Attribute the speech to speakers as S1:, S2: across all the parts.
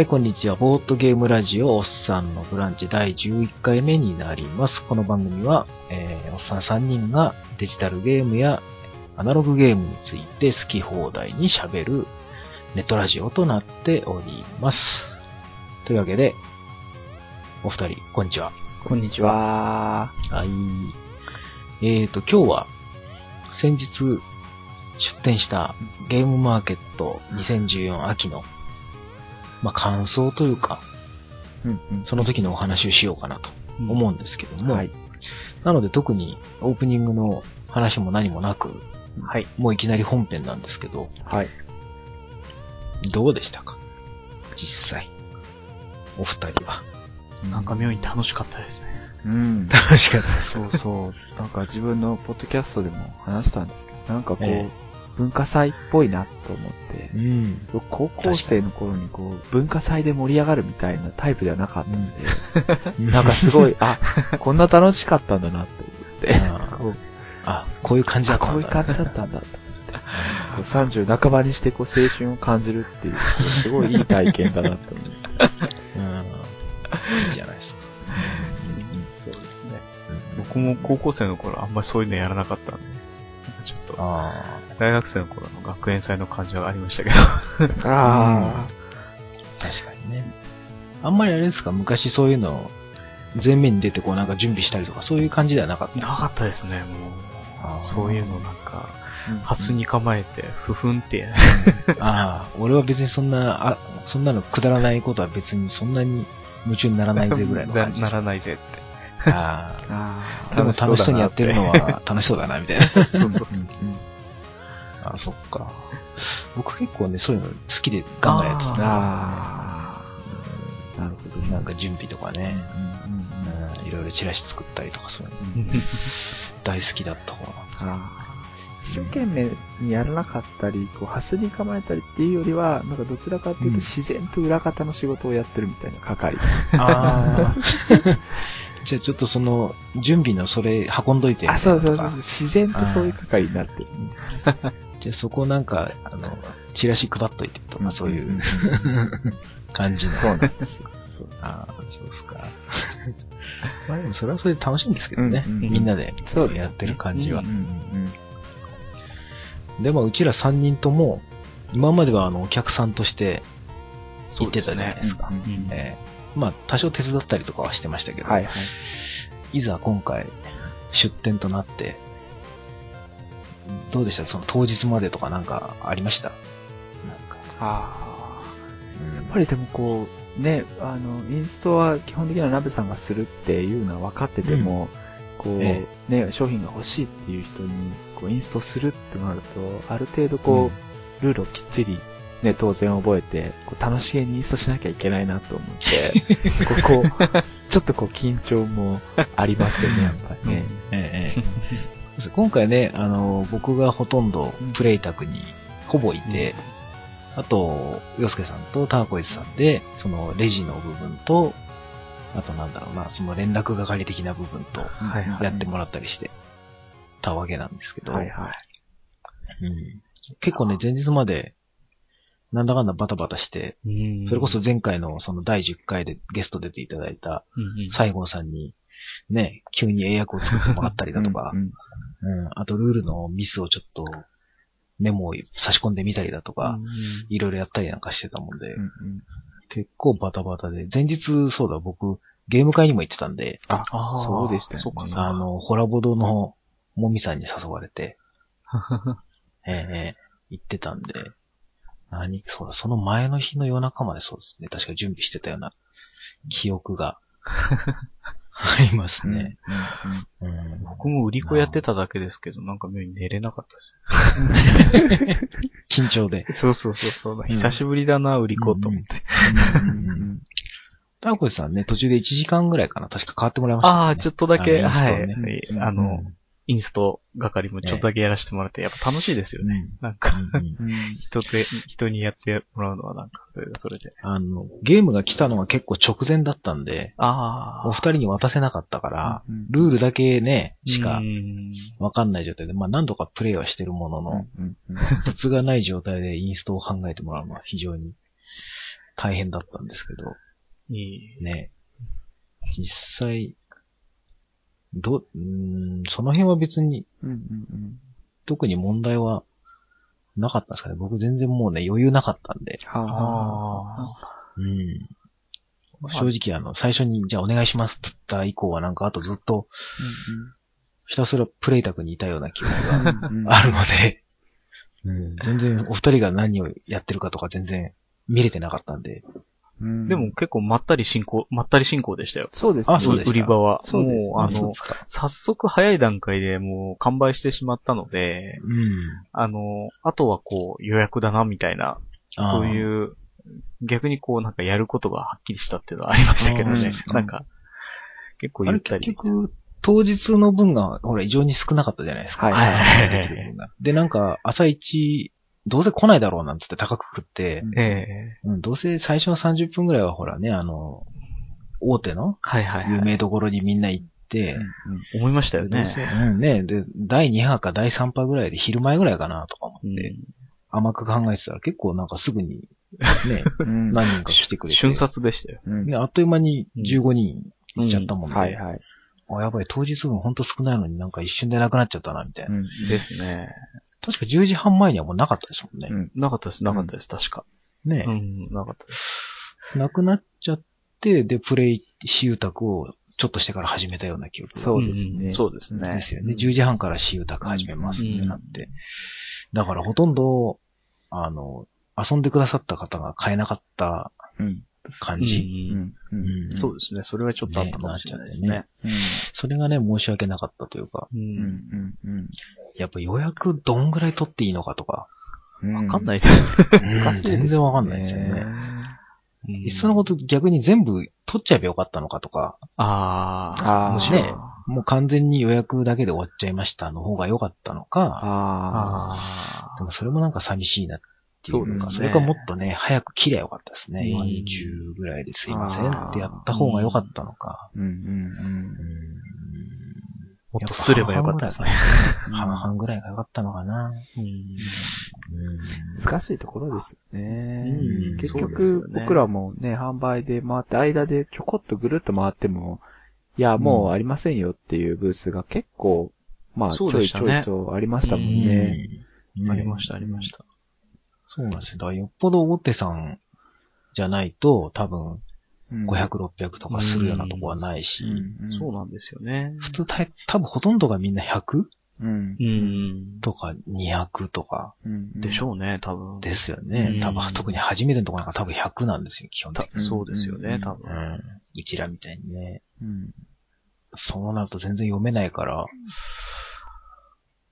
S1: はい、こんにちは。ボートゲームラジオおっさんのブランチ第11回目になります。この番組は、えー、おっさん3人がデジタルゲームやアナログゲームについて好き放題に喋るネットラジオとなっております。というわけで、お二人、こんにちは。
S2: こんにちは。
S1: はい。えーと、今日は、先日出展したゲームマーケット2014秋の、まあ、感想というか、
S2: うんうん
S1: その時のお話をしようかなと思うんですけども、
S2: はい。
S1: なので特にオープニングの話も何もなく、
S2: はい。
S1: もういきなり本編なんですけど、
S2: はい。
S1: どうでしたか？実際。お二人は。
S3: なんか妙に楽しかったですね。
S2: うん。
S1: 確かに。
S2: そうそう。なんか自分のポッドキャストでも話したんですけど、なんかこう、
S1: え
S2: 文化祭っぽいなと思って
S1: う、ん。
S2: 僕高校生の頃にこう、文化祭で盛り上がるみたいなタイプではなかったので、なんかすごい、あ、こんな楽しかったんだなと思って、
S1: あ
S2: こう
S1: あ、こういう感じだ
S2: あ、
S1: ったんだ
S2: こういう感じだったんだと思って。こう30半ばにしてこう青春を感じるっていう、すごいいい体験だなと思って。
S1: うん。いいじゃないですか。
S3: そうですね。僕も高校生の頃あんまりそういうのやらなかったんで、ちょっと、
S1: あ
S3: 大学生の頃の学園祭の感じはありましたけど。
S2: あ
S1: あ、確かにね。あんまりあれですか、昔そういうの、前面に出てこうなんか準備したりとか、そういう感じではなかった？
S3: なかったですね、もう。そういうのなんか、
S2: あ、
S3: 初に構えて、ふふんって、
S1: ああ、俺は別にそんな、あ、そんなのくだらないことは別にそんなに夢中にならないぜぐらいの感じ。
S3: ならないぜって。
S1: あ
S2: あ
S1: あ。でも楽しそうにやってるのは楽しそうだな、みたいな。
S3: そうそう。
S2: うんうん
S1: あそっか。僕結構ね、そういうの好きでガンガンやってた。
S2: ああ、なるほど。
S1: なんか準備とかね、
S2: うんうんうん
S1: うん、いろいろチラシ作ったりとかそういうの大好きだった方な
S2: 一生懸命にやらなかったり、こう、ハスに構えたりっていうよりは、なんかどちらかという
S1: うん
S2: と自然と裏方の仕事をやってるみたいな係。
S1: ああ。じゃあちょっとその、準備のそれ運んどいて
S2: あ、そうそうそう。自然とそういう係になってる。
S1: じゃあそこなんか、あの、チラシ配っといてとか、そういう 感じの。
S2: そうなんですよ。そうそう
S1: ああ、そうですか。まあでもそれはそれで楽しいんですけどね。
S2: うんうんうん
S1: みんなでやってる感じは
S2: うん。うんうん
S1: で、まあうちら3人とも、今まではあの、お客さんとして行ってたじゃないですか。
S2: うんうんうん
S1: ええまあ多少手伝ったりとかはしてましたけど、
S2: はいはい。
S1: いざ今回出店となって、どうでした？その当日までとかなんかありました？なんか。
S2: ああ。
S1: うん。
S2: やっぱりでもこう、ね、あの、インストは基本的にはナベさんがするっていうのは分かってても、こう、
S1: え
S2: ね、商品が欲しいっていう人に、こう、インストするってなると、ある程度こう、ルールをきっちり、ね、当然覚えて、こう楽しげにインストしなきゃいけないなと思って、こう、こうちょっとこう、緊張もありますよね、やっぱりね。
S1: ええええ 今回ね、あの、僕がほとんどプレイ宅にほぼいて、あと、洋介さんとターコイズさんで、そのレジの部分と、あとなんだろうな、その連絡係的な部分とやってもらったりしてたわけなんですけど、
S2: はいはい。
S1: うん。結構ね、前日まで、なんだかんだバタバタして、
S3: うん。
S1: それこそ、前回のその第10回でゲスト出ていただいた
S3: うんうん。
S1: 西郷さんに、ね、急に英訳を作ってもらったりだとか。
S2: う、ん
S1: うん、あとルールのミスをちょっとメモを差し込んでみたりだとか、いろいろやったりなんかしてたもんで、
S2: うんうん。
S1: 結構バタバタで、前日そうだ、僕、ゲーム会にも行ってたんで、
S2: あ、
S3: あー
S2: そうでしたよね。
S3: そうか。
S1: あの、ホラボドのもみさんに誘われて、ええええ行ってたんで、何そうだ、その前の日の夜中までそうですね、確か準備してたような記憶が あります
S2: うん
S1: ね。
S2: うんうん
S1: うん
S3: 僕も売り子やってただけですけど、なんか妙に寝れなかったです。
S1: 緊張で。
S3: そうそうそうそう、久しぶりだな、売り子と思って。
S2: うん
S1: タコさんね、途中で1時間ぐらいかな、確か変わってもらいました、ね。
S3: ああ、ちょっとだけ、
S1: あの
S3: はいあの
S1: うん、
S3: インスト係もちょっとだけやらせてもらって、やっぱ楽しいですよね。なんか、人で、人にやってもらうのはなんか、それでそれで。
S1: あの、ゲームが来たのが結構直前だったんで、
S3: あ
S1: お二人に渡せなかったから、
S2: うん
S1: ルールだけね、しか
S3: うん
S1: わかんない状態で、まあ何度かプレイはしてるものの、
S2: うんうん
S1: コツがない状態でインストを考えてもらうのは非常に大変だったんですけど、
S3: いい。
S1: ね。実際、ど、うーん、その辺は別に
S2: うんうん
S1: 特に問題はなかったんですかね。僕全然もうね、余裕なかったんで。
S2: はあ。
S3: あ
S1: うん。正直あの、最初にじゃあお願いしますって言った以降はなんかあとずっとひたすらプレイ宅にいたような記憶が
S2: うんうん
S1: あるので、うん、全然お二人が何をやってるかとか全然見れてなかったんで。
S2: うん
S3: でも結構まったり進行、まったり進行でしたよ。
S2: そうですね。
S1: あそうですか
S3: 売り場は。
S2: そうですね
S3: もう、あの早速早い段階でもう完売してしまったので、
S1: うん。
S3: あの、あとはこう予約だなみたいな、そういう、逆にこうなんかやることがはっきりしたっていうのはありましたけどね。
S2: うん
S3: なんか、結構
S1: あれ
S3: ゆったり。
S1: 結局、当日の分が、ほら、異常に少なかったじゃないですか。
S2: はい
S3: はい
S1: できる分がで、なんか、朝一、どうせ来ないだろうなんつって高く食って、
S2: うん
S3: ええ
S1: うん、どうせ最初の30分ぐらいはほらね、あの、大手の
S3: はいはい、はい。
S1: 有名どころにみんな行って、
S3: 思いましたよね。
S1: うんね、で、第2波か第3波ぐらいで昼前ぐらいかなとか思って、
S3: うん
S1: 甘く考えてたら結構なんかすぐに、ね、
S2: うん
S1: 何人か来てくれて。
S3: 瞬殺でしたよ。
S2: うん
S1: ね、あっという間に15人行っちゃったもんで、
S2: はいはい。
S1: あ、やばい、当日分ほんと少ないのになんか一瞬でなくなっちゃったな、みたいな。
S2: うん
S3: ですね。
S1: 確か10時半前にはもうなかったですもんね。
S2: うん
S3: なかったです、なかったです、確か。
S1: ね、
S3: うん、なかったです。
S1: なくなっちゃって、で、プレイ私有宅をちょっとしてから始めたような記憶が
S2: そうですね
S3: んそうですね。
S1: ですよね。10時半から私有宅始めますって
S3: うん
S1: なって。だからほとんど、あの、遊んでくださった方が買えなかった
S2: うん
S1: 感
S3: う
S1: じ。
S2: うんんうん
S1: うん
S3: そうですね。それはちょっとあったかもしれないです
S1: ね
S3: ね。
S1: それがね、申し訳なかったというか、
S3: う。
S2: うんんうん
S1: やっぱ予約どんぐらい取っていいのかとか、
S2: うん。
S3: わかん
S2: い。
S3: ないです。
S2: 難しいですね。
S1: 全然わかんないですよね。いっそのこと逆に全部取っちゃえばよかったのかとか、
S3: ああ。
S2: ああ。
S3: むしろ
S1: ねもう完全に予約だけで終わっちゃいましたの方が良かったのか、
S2: あ
S3: ああ。
S1: でもそれもなんか寂しいなっていうか、
S2: そね
S1: それかもっとね、早く切りゃよかったですね。
S3: うん
S1: 40ぐらいですいませんってやった方が良かったのか。
S2: あ。うんうん
S1: うん
S3: もっとすればよかったですね。
S1: 半々ぐらいが良かったのかな。
S2: 難しいところですよね。
S3: うん
S2: 結局、
S3: ね
S2: 僕らもね、販売で回って、間でちょこっとぐるっと回っても、いや、もうありませんよっていうブースが結構、まあ、ちょいちょいとありましたもん
S1: うん
S2: ね。
S1: うん
S3: ありました、ありました。
S1: そうなんですよ。だからよっぽど大手さんじゃないと、多分
S2: うん
S1: 500、600とかするようなとこはないし、
S2: うん
S3: そうなんですよね。
S1: 普通た多分ほとんどがみんな 100?
S2: うん
S3: うん。
S1: とか200とか
S2: うん
S3: でしょうね、多分。
S1: ですよね。
S3: うん
S1: 多分、特に初めてのとこなんか多分100なんですよ、基本
S3: た
S1: 的に。
S3: そうですよね、多
S1: う
S3: 分。
S1: ん。うちらみたいにね。
S2: うん
S1: そうなると全然読めないから、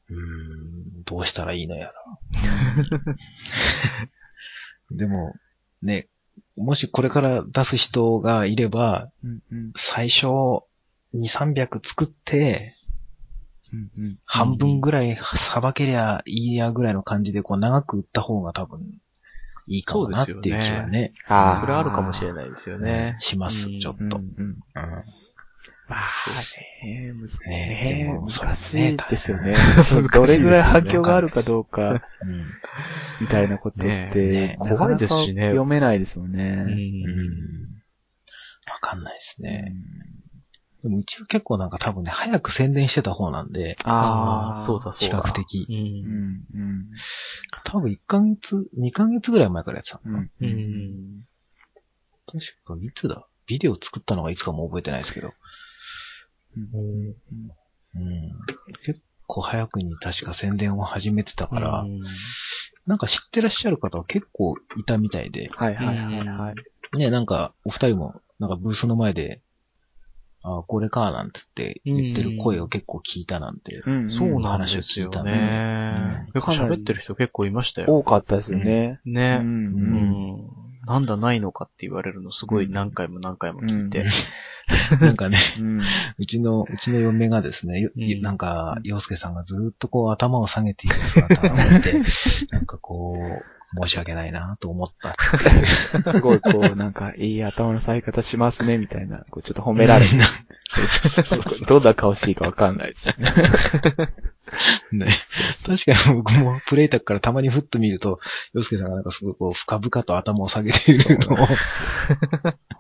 S1: うーん、どうしたらいいのやら。でも、ね、もしこれから出す人がいれば、
S2: うんうん
S1: 最初、2、300作って、
S2: うんうん
S1: 半分ぐらいさばけりゃいいやぐらいの感じで、こう長く売った方が多分いいかもなっていう気はね。
S2: あー
S3: それあるかもしれないですよね。
S1: します
S3: うん
S1: ちょっと。
S2: うんうん
S1: うん
S2: まあね、
S1: ね
S2: 難しいですよねどれぐらい反響があるかどうか、
S1: うん
S2: みたいなことっ
S3: ね
S2: て
S3: 怖いですしね
S2: 読めないですもん
S3: う
S2: ね。
S1: わかんないですね。でもうちは結構なんか多分ね、早く宣伝してた方なんで、
S2: ああ、
S3: そうだ、そう
S1: 比
S3: だ。
S1: 較的
S3: う。
S2: うんん、うん、
S1: 多分1ヶ月、2ヶ月ぐらい前からやってたのかな。
S2: うん。
S1: 確かいつだ？ビデオ作ったのがいつかも覚えてないですけど。
S2: うん。
S1: 結構早くに確か宣伝を始めてたから、なん。か知ってらっしゃる方は結構いたみたいで、
S2: はいはいはいはい。
S1: ね、なん。かお二人も、なん。かブースの前で、あこれかなん。てって言ってる声を結構聞いたなん。て。
S3: そうなん。ですよね。喋ってる人結構いましたよ。
S2: 多かったですよね。
S3: ね。
S2: う
S3: うん。なんだないのかって言われるのすごい何回も何回も聞いて。
S1: なんかね、
S2: う
S1: ちの、うちの嫁がですね、なんか、洋介さんがずーっとこう頭を下げている姿を見て、なんかこう、申し訳ないなと思った。
S2: すごいこう、なんか、いい頭の咲き方しますね、みたいな、こうちょっと褒められて、
S1: そうそうそうそう。
S2: どんな顔していいかわかんないですよね。
S1: ね。確かに僕もプレイタックからたまにふっと見ると、洋介さんがなんかすごいこう、深々と頭を下げているのを、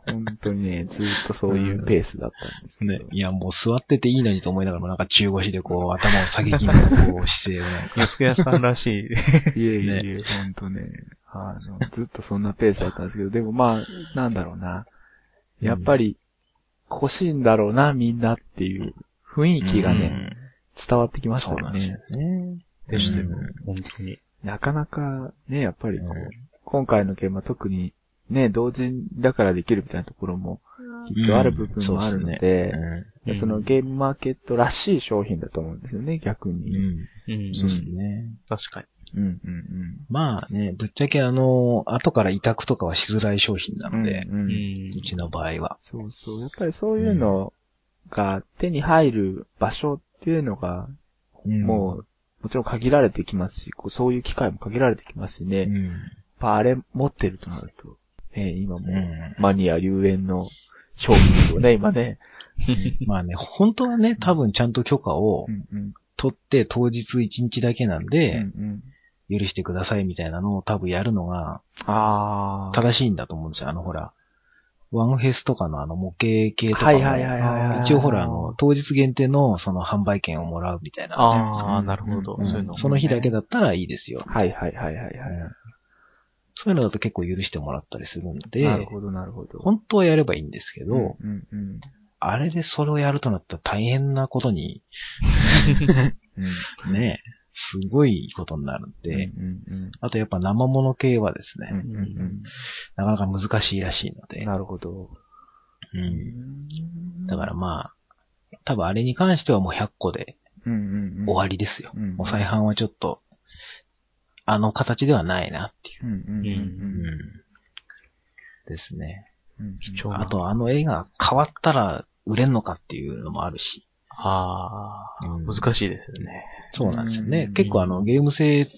S2: 本当にね、ずっとそういうペースだったんです
S1: ね
S2: ね。。
S1: いやもう座ってていいのにと思いながらもなんか中腰でこう、頭を下げ気味のこう姿勢をなんか、
S3: 洋介屋さんらしい。
S2: いえいえいえ、本当ね。あの、ずっとそんなペースだったんですけど、でもまあ、なんだろうな。やっぱり、欲しいんだろうな、みんなっていう雰囲気がね、
S1: うん
S2: 伝わってきましたよ
S1: そうなんです
S2: ね
S1: よ。ね。
S3: でしたよ
S1: うん。
S3: 本当に。
S2: なかなかね、やっぱりこう、
S1: うん
S2: 今回の件は特にね、同人だからできるみたいなところもきっとある部分もあるので、
S1: うん
S2: そのゲームマーケットらしい商品だと思うんですよね、逆
S1: う
S2: に。
S1: ん。
S3: うん。
S1: そうですね。
S3: 確かに。
S2: うんうん
S1: まあね、ぶっちゃけあの、後から委託とかはしづらい商品な
S2: うん。
S1: ので、
S2: うんうん
S3: うん
S1: うちの場合は。
S2: そうそう。やっぱりそういうのが手に入る場所っていうのが、もう、もちろん限られてきますし、こうそういう機会も限られてきますしね。
S1: うん、
S2: やっぱあれ持ってるとなると、ね、今も
S1: うん
S2: マニア流園の商品ですよね、今ね。
S1: まあね、本当はね、多分ちゃんと許可を
S2: うんうん。
S1: 取って当日1日だけなん
S2: うん
S1: で、
S2: うん。
S1: 許してくださいみたいなのを多分やるのが
S2: ああ。
S1: 正しいんだと思うんですよ。あのほら、ワンフェスとかのあの模型系とかも、
S2: はいはいはいはいはい
S1: 一応ほらあの、当日限定のその販売券をもらうみたいな、
S3: ああ、なるほど。
S1: うん
S3: そういうのもね
S1: その日だけだったらいいですよ。
S2: はいはいはいはいはい。
S1: そういうのだと結構許してもらったりするんで、
S2: なるほどなるほど。
S1: 本当はやればいいんですけど、
S2: うんうんうん。
S1: あれでそれをやるとなったら大変なことに、
S2: うん。
S1: ね、すごいことになるんで、あとやっぱ生物系はですね、なかなか難しいらしいので
S2: うん。、なるほど。
S1: うん、だからまあ、多分あれに関してはもう100個で。終わりですよ。
S2: うん
S1: もう再販はちょっと、あの形ではないなっていう。ですね。あとあの絵が変わったら売れんのかっていうのもあるし。
S3: ああ、
S1: うん
S3: 難しいですよね。
S1: そうなんですよね。
S2: うん
S1: 結構あのゲーム性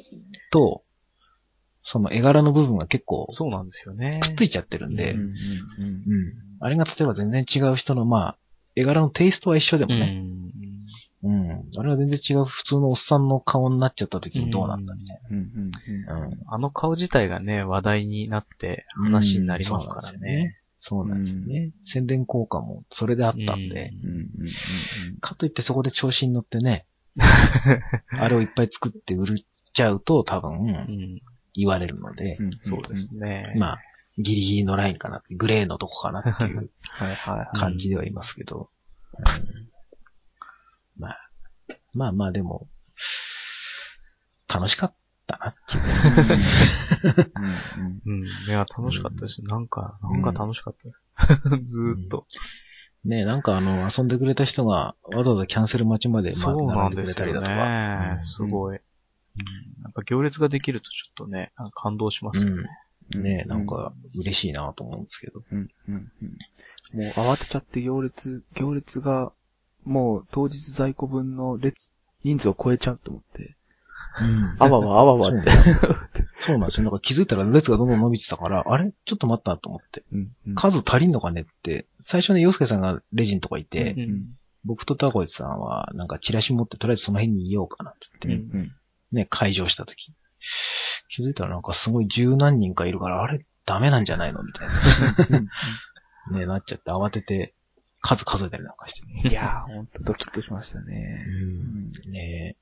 S1: と、その絵柄の部分が結構
S3: そうなんですよね。
S1: くっついちゃってるんで、
S2: うんうん
S1: うん。あれが例えば全然違う人の、まあ、絵柄のテイストは一緒でも
S3: う
S1: ね、
S3: ん。
S1: うん。あれが全然違う普通のおっさんの顔になっちゃった時にどうなんだみたい
S2: うんうん
S1: な。うん。
S3: あの顔自体がね、話題になって話になりますからね。
S1: そうなんですよね。宣伝効果もそれであったんで、かといってそこで調子に乗ってね、あれをいっぱい作って売っちゃうと多分
S3: うん。
S1: 言われるので
S2: う、ん。
S3: そうですね。
S1: まあ、ギリギリのラインかなグレーのとこかなっていう。感じではいますけど、うんまあ、まあまあでも、楽しかったなって。いう。
S2: ん。
S3: いや、楽しかったです。なん。か、なん。か楽しかったです。ずーっと。
S1: ねなん。かあの、遊ん。でくれた人がわざわざキャンセル待ちまで、まあ
S3: そうな
S1: 並ん。でくれたりだとか。
S3: ね。すごい。うん。なん。か行列ができるとちょっとね、感動しますよね。
S1: ねなん。か嬉しいなと思うん。ですけど。
S2: うん。うん。うん。もう慌てちゃって行列、行列が、もう当日在庫分の列、人数を超えちゃうと思って。
S1: うん
S2: あわわあわわって。
S1: そうなんですよ。なんか気づいたら列がどんどん伸びてたから、あれ？ちょっと待ったと思って。
S2: うんうん
S1: 数足りんのかねって、最初ね、洋介さんがレジンとかいて、
S3: うん
S1: 僕とタコイツさんは、なんかチラシ持ってとりあえずその辺にいようかなって
S2: うん
S1: 言って、
S2: うん
S1: ね、会場した時。気づいたらなんかすごい十何人かいるから、あれ？ダメなんじゃないのみたいな。ね、なっちゃって慌てて数数えたりなんかして。
S2: いやー、ほんとドキッとしましたね。
S1: うん。ね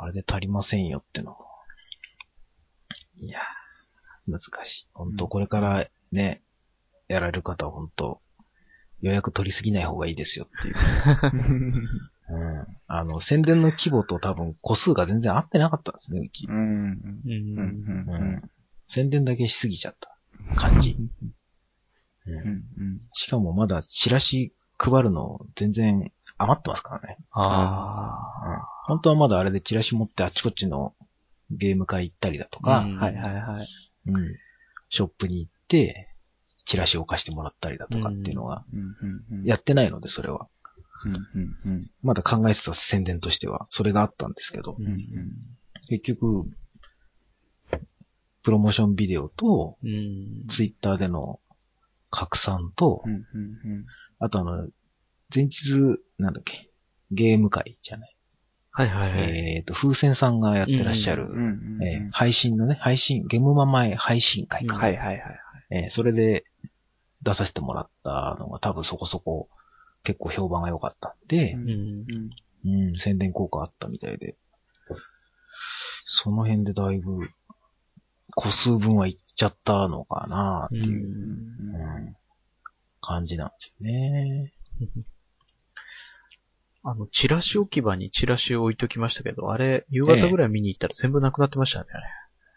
S1: あれで足りませんよっての。いやー難しい。本当これからね、やられる方は本当予約取りすぎない方がいいですよっていう。うん。あの、宣伝の規模と多分個数が全然合ってなかったんですね、うち。
S2: うん。
S1: 宣伝だけしすぎちゃった感じ。うん。しかもまだチラシ配るの全然余ってますからね。
S3: あ
S1: 本当はまだあれでチラシ持ってあっちこっちのゲーム会行ったりだとか、
S3: うん
S2: はいはいはい。
S1: うんショップに行って、チラシを貸してもらったりだとかっていうのが、
S2: うん。うん。
S1: やってないので、それは。
S2: うん。うん。うん。
S1: まだ考えてた宣伝としては、それがあったんですけど
S3: う、
S2: うん。うん。
S1: 結局、プロモーションビデオと、
S3: うん。
S1: ツイッターでの拡散と
S2: う、ん。うん。
S1: あとあの、前日、なんだっけ、ゲーム会じゃない？
S3: はいはいはい。
S1: えっ、と、風船さんがやってらっしゃる、えー配信のね、配信、ゲームマ前配信会か。
S2: はいはいはい。
S1: えーそれで出させてもらったのが多分そこそこ結構評判が良かったんで
S2: う、
S3: うん。
S2: うん
S1: うん、宣伝効果あったみたいで、その辺でだいぶ個数分はいっちゃったのかなって
S3: う
S1: いう、
S2: うん
S1: うん感じなんですよね。
S3: あの、チラシ置き場にチラシを置いときましたけど、あれ、夕方ぐらい見に行ったら全部なくなってましたね。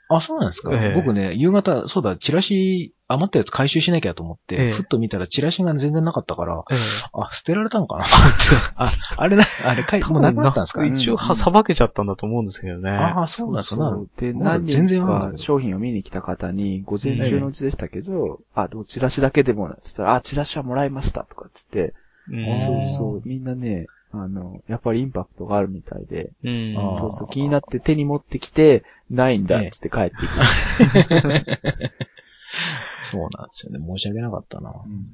S1: あ、そうなんですか、
S3: ええ。
S1: 僕ね、夕方、そうだ、チラシ余ったやつ回収しなきゃと思って、
S3: ええ。
S1: ふっと見たらチラシが全然なかったから、
S3: ええ。
S1: あ、捨てられたのかな？と思って。あ、あれな、あれかい、もうなくなったんですか？
S2: うん
S3: 一応は、さばけちゃったんだと思うんですけどね。
S1: ああ、そうなんですか
S2: そうで、
S1: まだ
S2: 何
S1: 全然
S2: 人か
S1: わかんない。けど
S2: 商品を見に来た方に、午前中のうちでしたけど、あ、でもチラシだけでも、つったら、あ、チラシはもらいました、とかつって、
S3: う。
S1: あー
S2: そうそう、みんなね、あの、やっぱりインパクトがあるみたいで、
S3: うん。
S2: そうそう、気になって手に持ってきて、ないんだ、つって帰っていく。
S1: そうなんですよね。申し訳なかったな。
S2: うんうん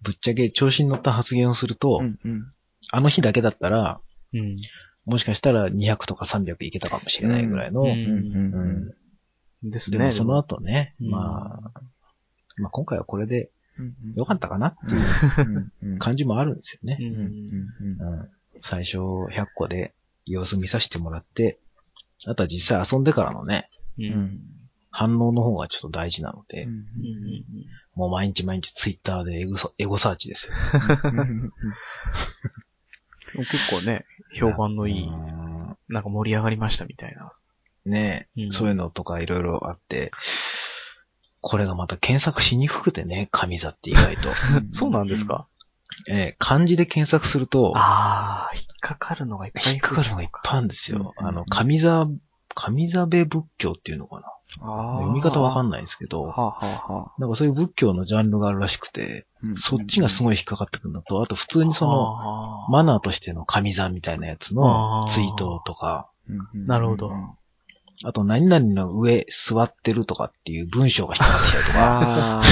S1: ぶっちゃけ調子に乗った発言をすると、
S2: うんうん
S1: あの日だけだったら、
S3: うん。
S1: もしかしたら200とか300いけたかもしれないぐらいの、
S3: うん
S2: うんうん
S1: うん
S3: ですね。
S1: でもその後ね、
S3: うん
S1: まあ、まあ今回はこれで
S2: うん
S1: 良かったかなっていう 感じもあるんですよね。最初100個で様子見させてもらって、あとは実際遊んでからのね、
S3: う。
S2: うん。ん
S1: 反応の方がちょっと大事なので、
S2: うん
S3: うん
S1: もう毎日毎日ツイッターでエゴサエゴサーチですよ。
S2: うん。
S3: 結構ね、評判のいい、
S1: うん。
S3: なんか盛り上がりましたみたいな。
S1: ね、
S3: うん。
S1: そういうのとかいろいろあって、これがまた検索しにくくてね、神座って意外と。
S3: そうなんですか？
S1: えー漢字で検索すると、
S3: ああ、引っかかるのがいっぱい
S1: 引っかかるのがいっぱいあるんですよ。
S2: うん
S1: あの、神座、神座部仏教っていうのかな？読み方わかん
S2: ない。
S1: ないですけど、
S2: はあ、はあはあ、
S1: なんかそういう仏教のジャンルがあるらしくて、そっちがす
S2: い。
S1: ごい引っかかってくるのと、あと普通にその、
S3: の
S1: マナーとしての神座みたいなやつのツイートとか、
S3: なるほど
S1: あと何々の上座ってるとかっていう文章が引っかかってきたりとか、
S2: ああ。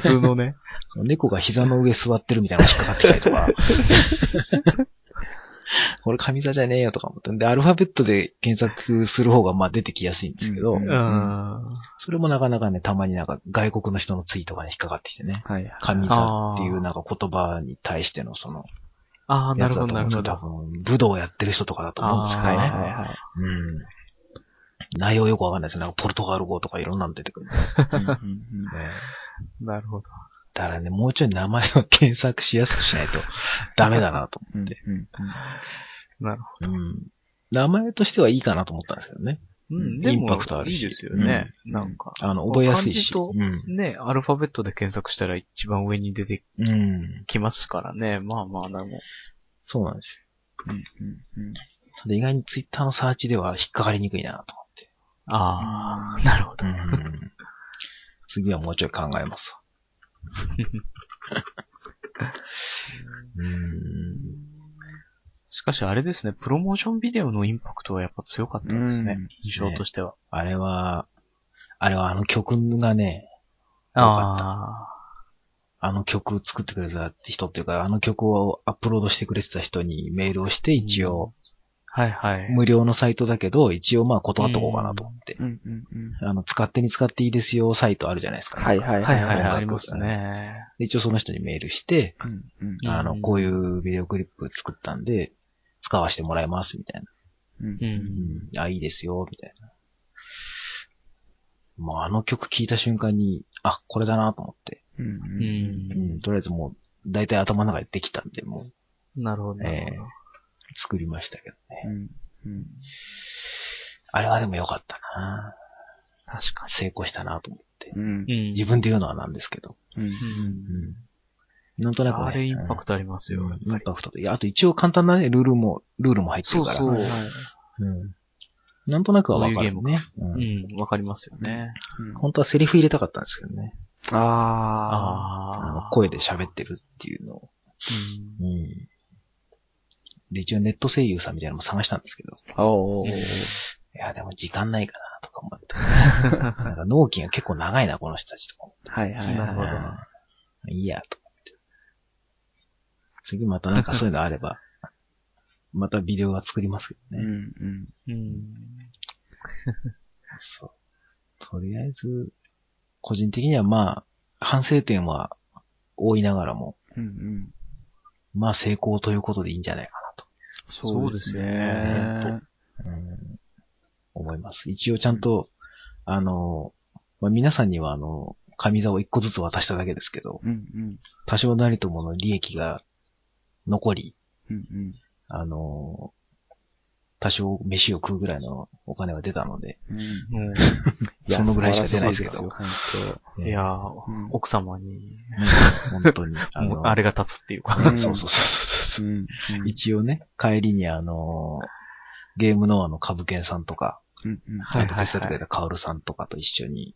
S3: 普通のね。
S1: 猫が膝の上座ってるみたいなのが引っかかってきたりとか、これ神座じゃねえよとか思って。で、アルファベットで検索する方がまあ出てきやすいんですけど、
S2: うん
S3: うん。
S1: それもなかなかね、たまになんか外国の人のツイートがね、引っかかってきてね、
S2: はい。
S1: 神座っていうなんか言葉に対してのその、
S3: ああ、なるほど、なるほど。
S1: 多分、武道をやってる人とかだと思うんですけどね。
S2: はいはいはい。
S1: うん。内容よくわかんないですよ。なんかポルトガル語とかいろんなの出てくる、ね。
S2: うんうん
S3: なるほど。
S1: だからね、もうちょい名前を検索しやすくしないとダメだなと
S2: うん
S1: 思って。
S2: うん
S3: なるほ
S1: うん。名前としてはいいかなと思ったんですけどね。
S3: ど。うん、
S1: イ
S3: でも
S1: ンパクトあるし
S3: いいですよね。
S2: うん
S3: なんか。
S1: あの、覚えやすいし。
S3: 漢字
S1: うん。
S3: ね、アルファベットで検索したら一番上に出て
S1: うん。
S3: きますからね。まあまあ、でも。
S1: そうなんです
S2: うんうんうん
S1: よ。ただ意外にツイッターのサーチでは引っかかりにくいなと。
S3: ああ、なるほど。
S1: うん。次はもうちょい考えますわ。うん。
S3: しかしあれですね、プロモーションビデオのインパクトはやっぱ強かったですね。
S2: うん
S3: 印象としては。
S1: あれは、あれはあの曲がね、よかった
S3: あ
S1: あの曲作ってくれた人っていうか、あの曲をアップロードしてくれてた人にメールをして、一応、
S3: あ、はいはい。
S1: 無料のサイトだけど、一応まあ断っとこうかなと思って。
S2: うんうんうん
S1: あの、使ってに使っていいですよ、サイトあるじゃないですか。
S2: はいはい
S3: はいはいありますね。
S1: で一応その人にメールして、
S2: うんうん
S1: あの、
S3: うん
S1: こういうビデオクリップ作ったんで、使わせてもらいます、みたいな。
S2: うん
S3: う。
S1: うんん。あ、いいですよ、みたいな。もうあの曲聴いた瞬間に、あ、これだなと思って。
S2: うん
S3: う。
S1: うんん、とりあえずもう、大体頭の中でできたんで、も
S3: なるほど。
S1: う、えー作りましたけどね。
S2: うんうん
S1: あれはでも良かったな
S3: 確か
S1: 成功したなと思って。
S2: うん。
S1: 自分で言うのはなんですけど。
S2: うん
S3: うん。
S1: うん。なんとなくね。
S3: あれインパクトありますよ。
S1: インパクトで。いや、あと一応簡単なね、ルールも、ルールも入ってるから。
S3: そうそう
S1: うん。なんとなくはわかる
S3: こういう
S1: ね。うん
S3: うん、わかりますよね。
S2: うん
S1: 本当はセリフ入れたかったんですけどね。
S2: あ
S1: あの
S3: ああ。
S1: 声で喋ってるっていうのを。
S3: うん。
S1: うん。で、一応ネット声優さんみたいなのも探したんですけど。
S2: あ。おー
S3: うん
S1: いや、でも時間ないかなとか思って。なんか納期が結構長いな、この人たちとか。
S2: はいはいはい。
S3: なるほど
S1: うんいいや、と思って。次またなんかそういうのあれば、またビデオが作りますけどね。
S2: うん、うん。
S3: うん。
S1: そう。とりあえず、個人的にはまあ、反省点は多いながらも、
S2: うん、うん。
S1: まあ成功ということでいいんじゃないかなと。
S2: そうですね。
S1: うん思います。一応ちゃんと、あの、まあ、皆さんにはあの、紙座を一個ずつ渡しただけですけど、
S2: うん、うん。
S1: 多少なりともの利益が残り、
S2: うん、うん。
S1: あの、多少飯を食うぐらいのお金は出たので、
S2: うん。
S3: も
S2: いや
S1: そのぐらいしか出ないですけど。
S2: 素晴らしいですよ
S3: う、いやー、
S2: うん。
S3: 奥様に、
S1: 本当に、あ
S3: もう
S1: の、
S3: あれが立つっていうか。
S2: うん。
S1: そうそうそうそう
S2: 本当。うん。
S1: 一応ね、帰りにあの、ゲームノアの株券さんとか、
S2: うん、うん。
S3: はい
S1: あと手伝ってくれたカオルさんとかと一緒に、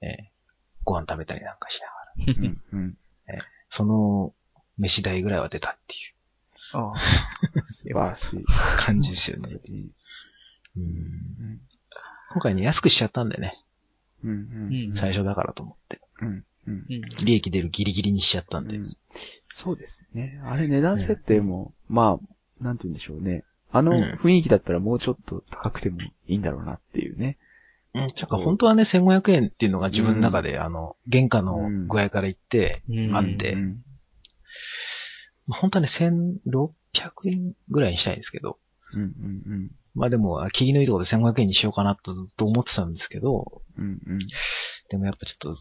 S1: えーご飯食べたりなんかしながら、
S2: うん、うん。
S1: その、飯代ぐらいは出たってい
S3: あ
S2: 素晴らしい。
S1: う感じですよね。うん
S2: うん。
S1: 今回ね、安くしちゃったんでね、
S2: うん、う
S3: ー
S2: ん。
S1: 最初だからと思って。
S2: うん、うん。
S3: うん。
S1: 利益出るギリギリにしちゃったんで。
S2: うんそうですね。あれ値段設定も、まあ、なんて言うんでしょうね。あの
S1: うん
S2: 雰囲気だったらもうちょっと高くてもいいんだろうなっていうね。
S1: うん、ちょっと本当はね、1500円っていうのが自分の中で、あの、原価の具合から言って、
S3: うん
S1: あんで、
S2: うん
S1: まあ本当はね、1600円ぐらいにしたいんですけど、
S2: うん、うん、
S1: まあでも、あ霧のいいところで1500円にしようかなとと思ってたんですけど、
S2: うん、うん。
S1: でもやっぱちょっと、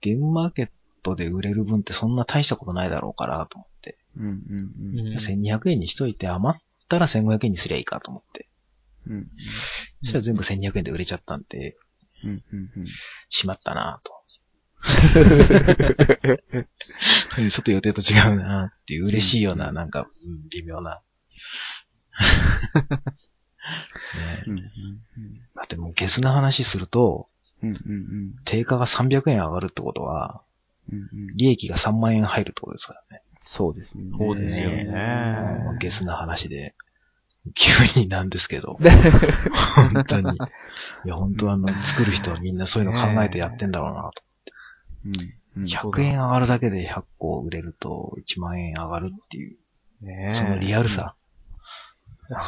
S1: ゲームマーケットで売れる分ってそんな大したことないだろうからと思って、
S2: うん、うん、うん。
S1: 1200円にしといて余ったら1500円にすりゃいいかと思って、
S2: うん、
S1: そしたら全部1200円で売れちゃったんで、
S2: うん、うん、うん。
S1: しまったなと。ちょっと予定と違うなっていう嬉しいような、なんか、うん微妙な。ね
S2: うん、
S1: だってもうゲスな話すると、
S2: うん、うん、うん。
S1: 定価が300円上がるってことは、
S2: うん、うん。
S1: 利益が3万円入るってことですからね。
S2: そうですね。
S3: そうですよね
S1: まあゲスな話で、急になんですけど。本当に。いや、本当あの、作る人はみんなそういうの考えてやってんだろうなと。
S2: うん、うん。
S1: 100円上がるだけで100個売れると1万円上がるっていう、
S3: ねえ
S1: そのリアルさ。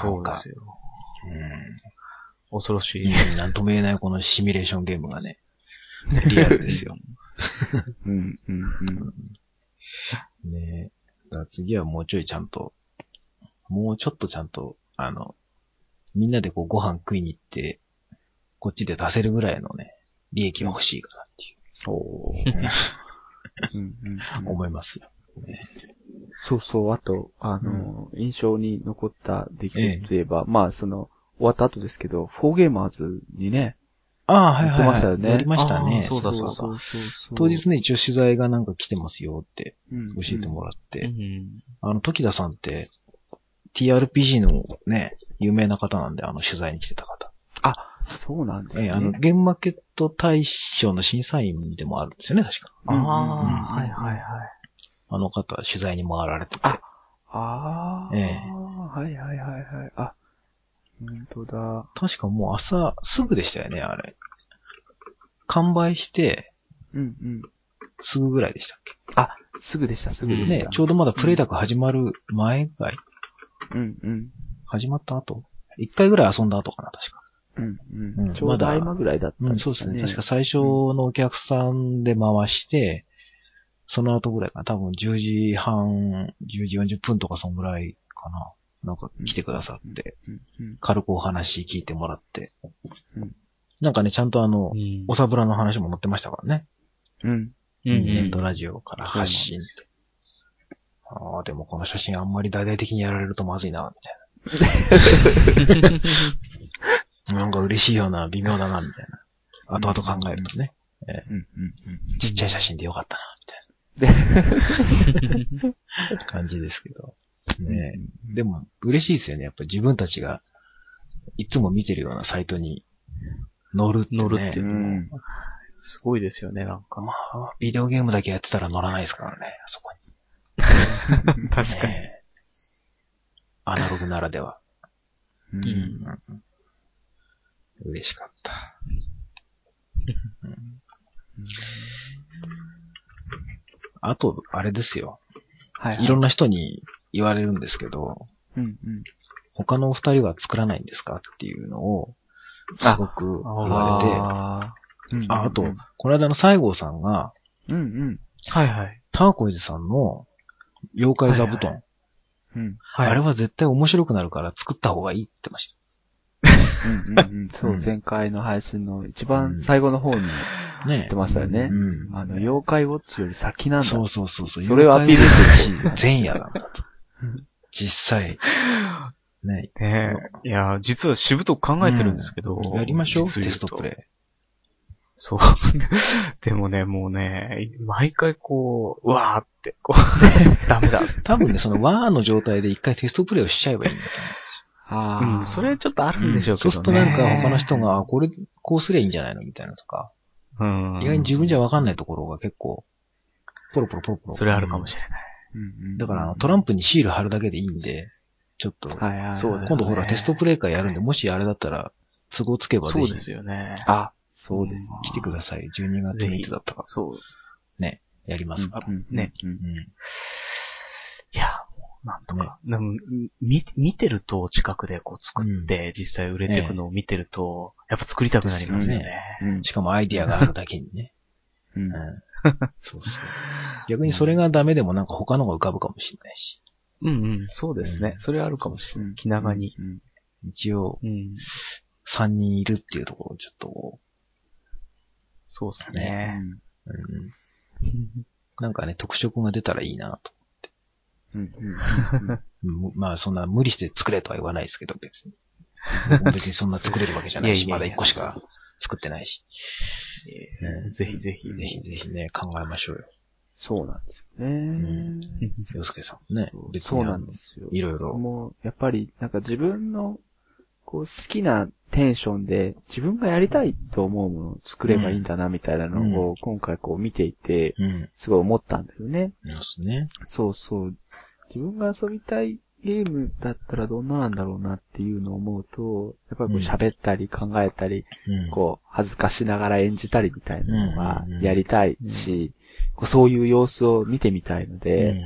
S3: そうですよ。
S1: う
S3: 恐ろしい。
S1: ん。なんとも言えないこのシミュレーションゲームがね、リアルですよ。
S2: うん、うん、うん。
S1: ねだから次はもうちょいちゃんと、もうちょっとちゃんと、あの、みんなでこうご飯食いに行って、こっちで出せるぐらいのね、利益が欲しいかなう。
S2: おーうん、うん。
S1: 思いますよ。
S2: そうそう、あと、あの、印象に残った出来事といえば、まあ、その、終わった後ですけど、フォーゲーマーズにね、
S1: ああ、はいはい、はい。
S2: 言ってましたよね
S1: やりましたね。
S3: そうだそうだ
S2: そうそう
S1: 当日ね、一応取材がなんか来てますよって
S2: うん
S1: 教えてもらって、
S3: うん。
S1: あの、時田さんって、TRPG のね、有名な方なんで、あの、取材に来てた方。
S2: そうなんですね。
S1: ええあの、ゲームマーケット大賞の審査員でもあるんですよね、確か。
S3: あ
S2: うんうん
S3: はいはいはい。
S1: あの方、取材に回られてて。
S2: あああ、
S1: ええ
S2: はいはいはいはい。あ、本当だ。
S1: 確かもう朝、すぐでしたよね、あれ。完売して、
S2: うんうん。
S1: すぐぐらいでしたっ
S2: あ、すぐでした、すぐ
S1: け
S2: でした。
S1: ね、ちょうどまだプレイダック始まる前ぐらい
S2: うんうん。
S1: 始まった後？一回ぐらい遊んだ後かな、確か。
S2: うん
S1: う
S2: うんん。ちょうど合間ぐらいだった
S1: うんん、
S2: ですかね。
S1: そうですね。確か最初のお客さんで回して、その後ぐらいかな。多分10時半、10時40分とかそんぐらいかな。なんか来てくださって、
S2: うんうん。
S1: 軽くお話聞いてもらって。
S2: うん
S1: なんかね、ちゃんとあの、
S3: うん
S1: おさぶらの話も載ってましたからね。
S2: うん。
S3: うん
S1: ネットラジオから発信って。ああ、でもこの写真あんまり大々的にやられるとまずいな、みたいな。嬉しいような、微妙だな、みたいな。後々考えるとね。
S2: うんうん
S1: ちっちゃい写真でよかったな、みたいな 感じですけど。ねえでも、嬉しいですよね。やっぱ自分たちが、いつも見てるようなサイトに乗るって、ね。
S3: 乗るっていううのも
S2: ん。
S3: すごいですよね、なんか。
S1: まあ、ビデオゲームだけやってたら乗らないですからね、あそこに。
S3: 確かに。
S1: アナログならでは。
S2: う。
S3: うんん。
S1: 嬉しかった。うんあと、あれですよ。
S2: はいはい。
S1: いろんな人に言われるんですけど、
S2: うんうん。
S1: 他のお二人は作らないんですかっていうのを、すごく言われて、
S2: あ
S1: あ、あと、この間の西郷さんが、
S2: うんうん。
S3: はいはい。
S1: ターコイズさんの妖怪座布団、
S3: はい
S2: うん。
S3: はい。
S1: あれは絶対面白くなるから作った方がいいって言ってまし
S2: うんうんうん。そうう、
S1: ん
S2: 前回の配信の一番最後の方に言ってましたよね。
S1: うん。
S2: あの、妖怪ウォッチより先なんだ。
S1: そうそうそうそう。
S2: それをアピールしてる
S1: 前夜なんだと。実際。ね。
S3: いや、実はしぶとく考えてるんですけど。
S1: やりましょう、テストプレ
S3: そう。でもね、もうね、毎回こう、うわーって、こう、ダメだ。
S1: イ。多分ね、そのワーの状態で一回テストプレイをしちゃえばいいんだと
S2: ああ。
S3: うん、それちょっとあるん。でしょうけどね。
S1: そうするとなんか他の人が、あ、これ、こうすりゃいいんじゃないのみたいなとか、
S3: うん。
S1: 意外に自分じゃわかんないところが結構、ポロポロポロポロ。
S3: それあるかもしれない。
S2: うんうん
S1: だからあの、トランプにシール貼るだけでいいんで、ちょっと、
S2: はいはいはい。
S3: そうです
S1: 今度ほらテストプレイ会やるんで、もしあれだったら、都合つけばぜひ
S3: そうですよね。
S2: あ、そうです。
S1: 来てください。12月
S3: ぜひ
S1: いつだったか。
S3: そう。
S1: やりますから。
S2: うん
S3: ね。
S2: うん
S3: なんとか。でも、み、見てると近くでこう作って、実際売れていくのを見てると、やっぱ作りたくなりますよね。
S2: うん
S1: しかもアイディアがあるだけにね。
S2: う ん
S1: うん。そうそう。逆にそれがダメでもなんか他のが浮かぶかもしれないし。
S3: うんうん、そうですね。それあるかもしれない。気長に。
S2: うん
S1: 一応、
S3: うん。
S1: 3人いるっていうところをちょっとこ
S3: そうです
S1: う、
S3: ね。
S1: うん。なんかね、特色が出たらいいなと。
S2: うんうん
S1: うん まあそんな無理して作れとは言わないですけど、別に。別にそんな作れるわけじゃないし、
S3: いやいやいや
S1: まだ1個しか作ってないし。うん
S3: ぜひぜひ。
S1: ぜひぜひね、考えましょうよ。
S2: そうなんですよね。
S1: 洋介さんもね、別に
S2: そうなんですよ。
S1: いろいろ。
S2: もう、やっぱり、なんか自分の、こう、好きなテンションで、自分がやりたいと思うものを作ればいいんだな、みたいなの
S1: う
S2: を、今回こう見ていて、
S1: うん。
S2: すごい思ったんだよね。
S1: そうですね。
S2: そうそう。自分が遊びたいゲームだったらどんななんだろうなっていうのを思うと、やっぱりこう
S1: うん。
S2: 喋ったり考えたり、
S1: うん。
S2: こう、恥ずかしながら演じたりみたいなのはやりたいし、こうそういう様子を見てみたいの
S1: う
S2: で、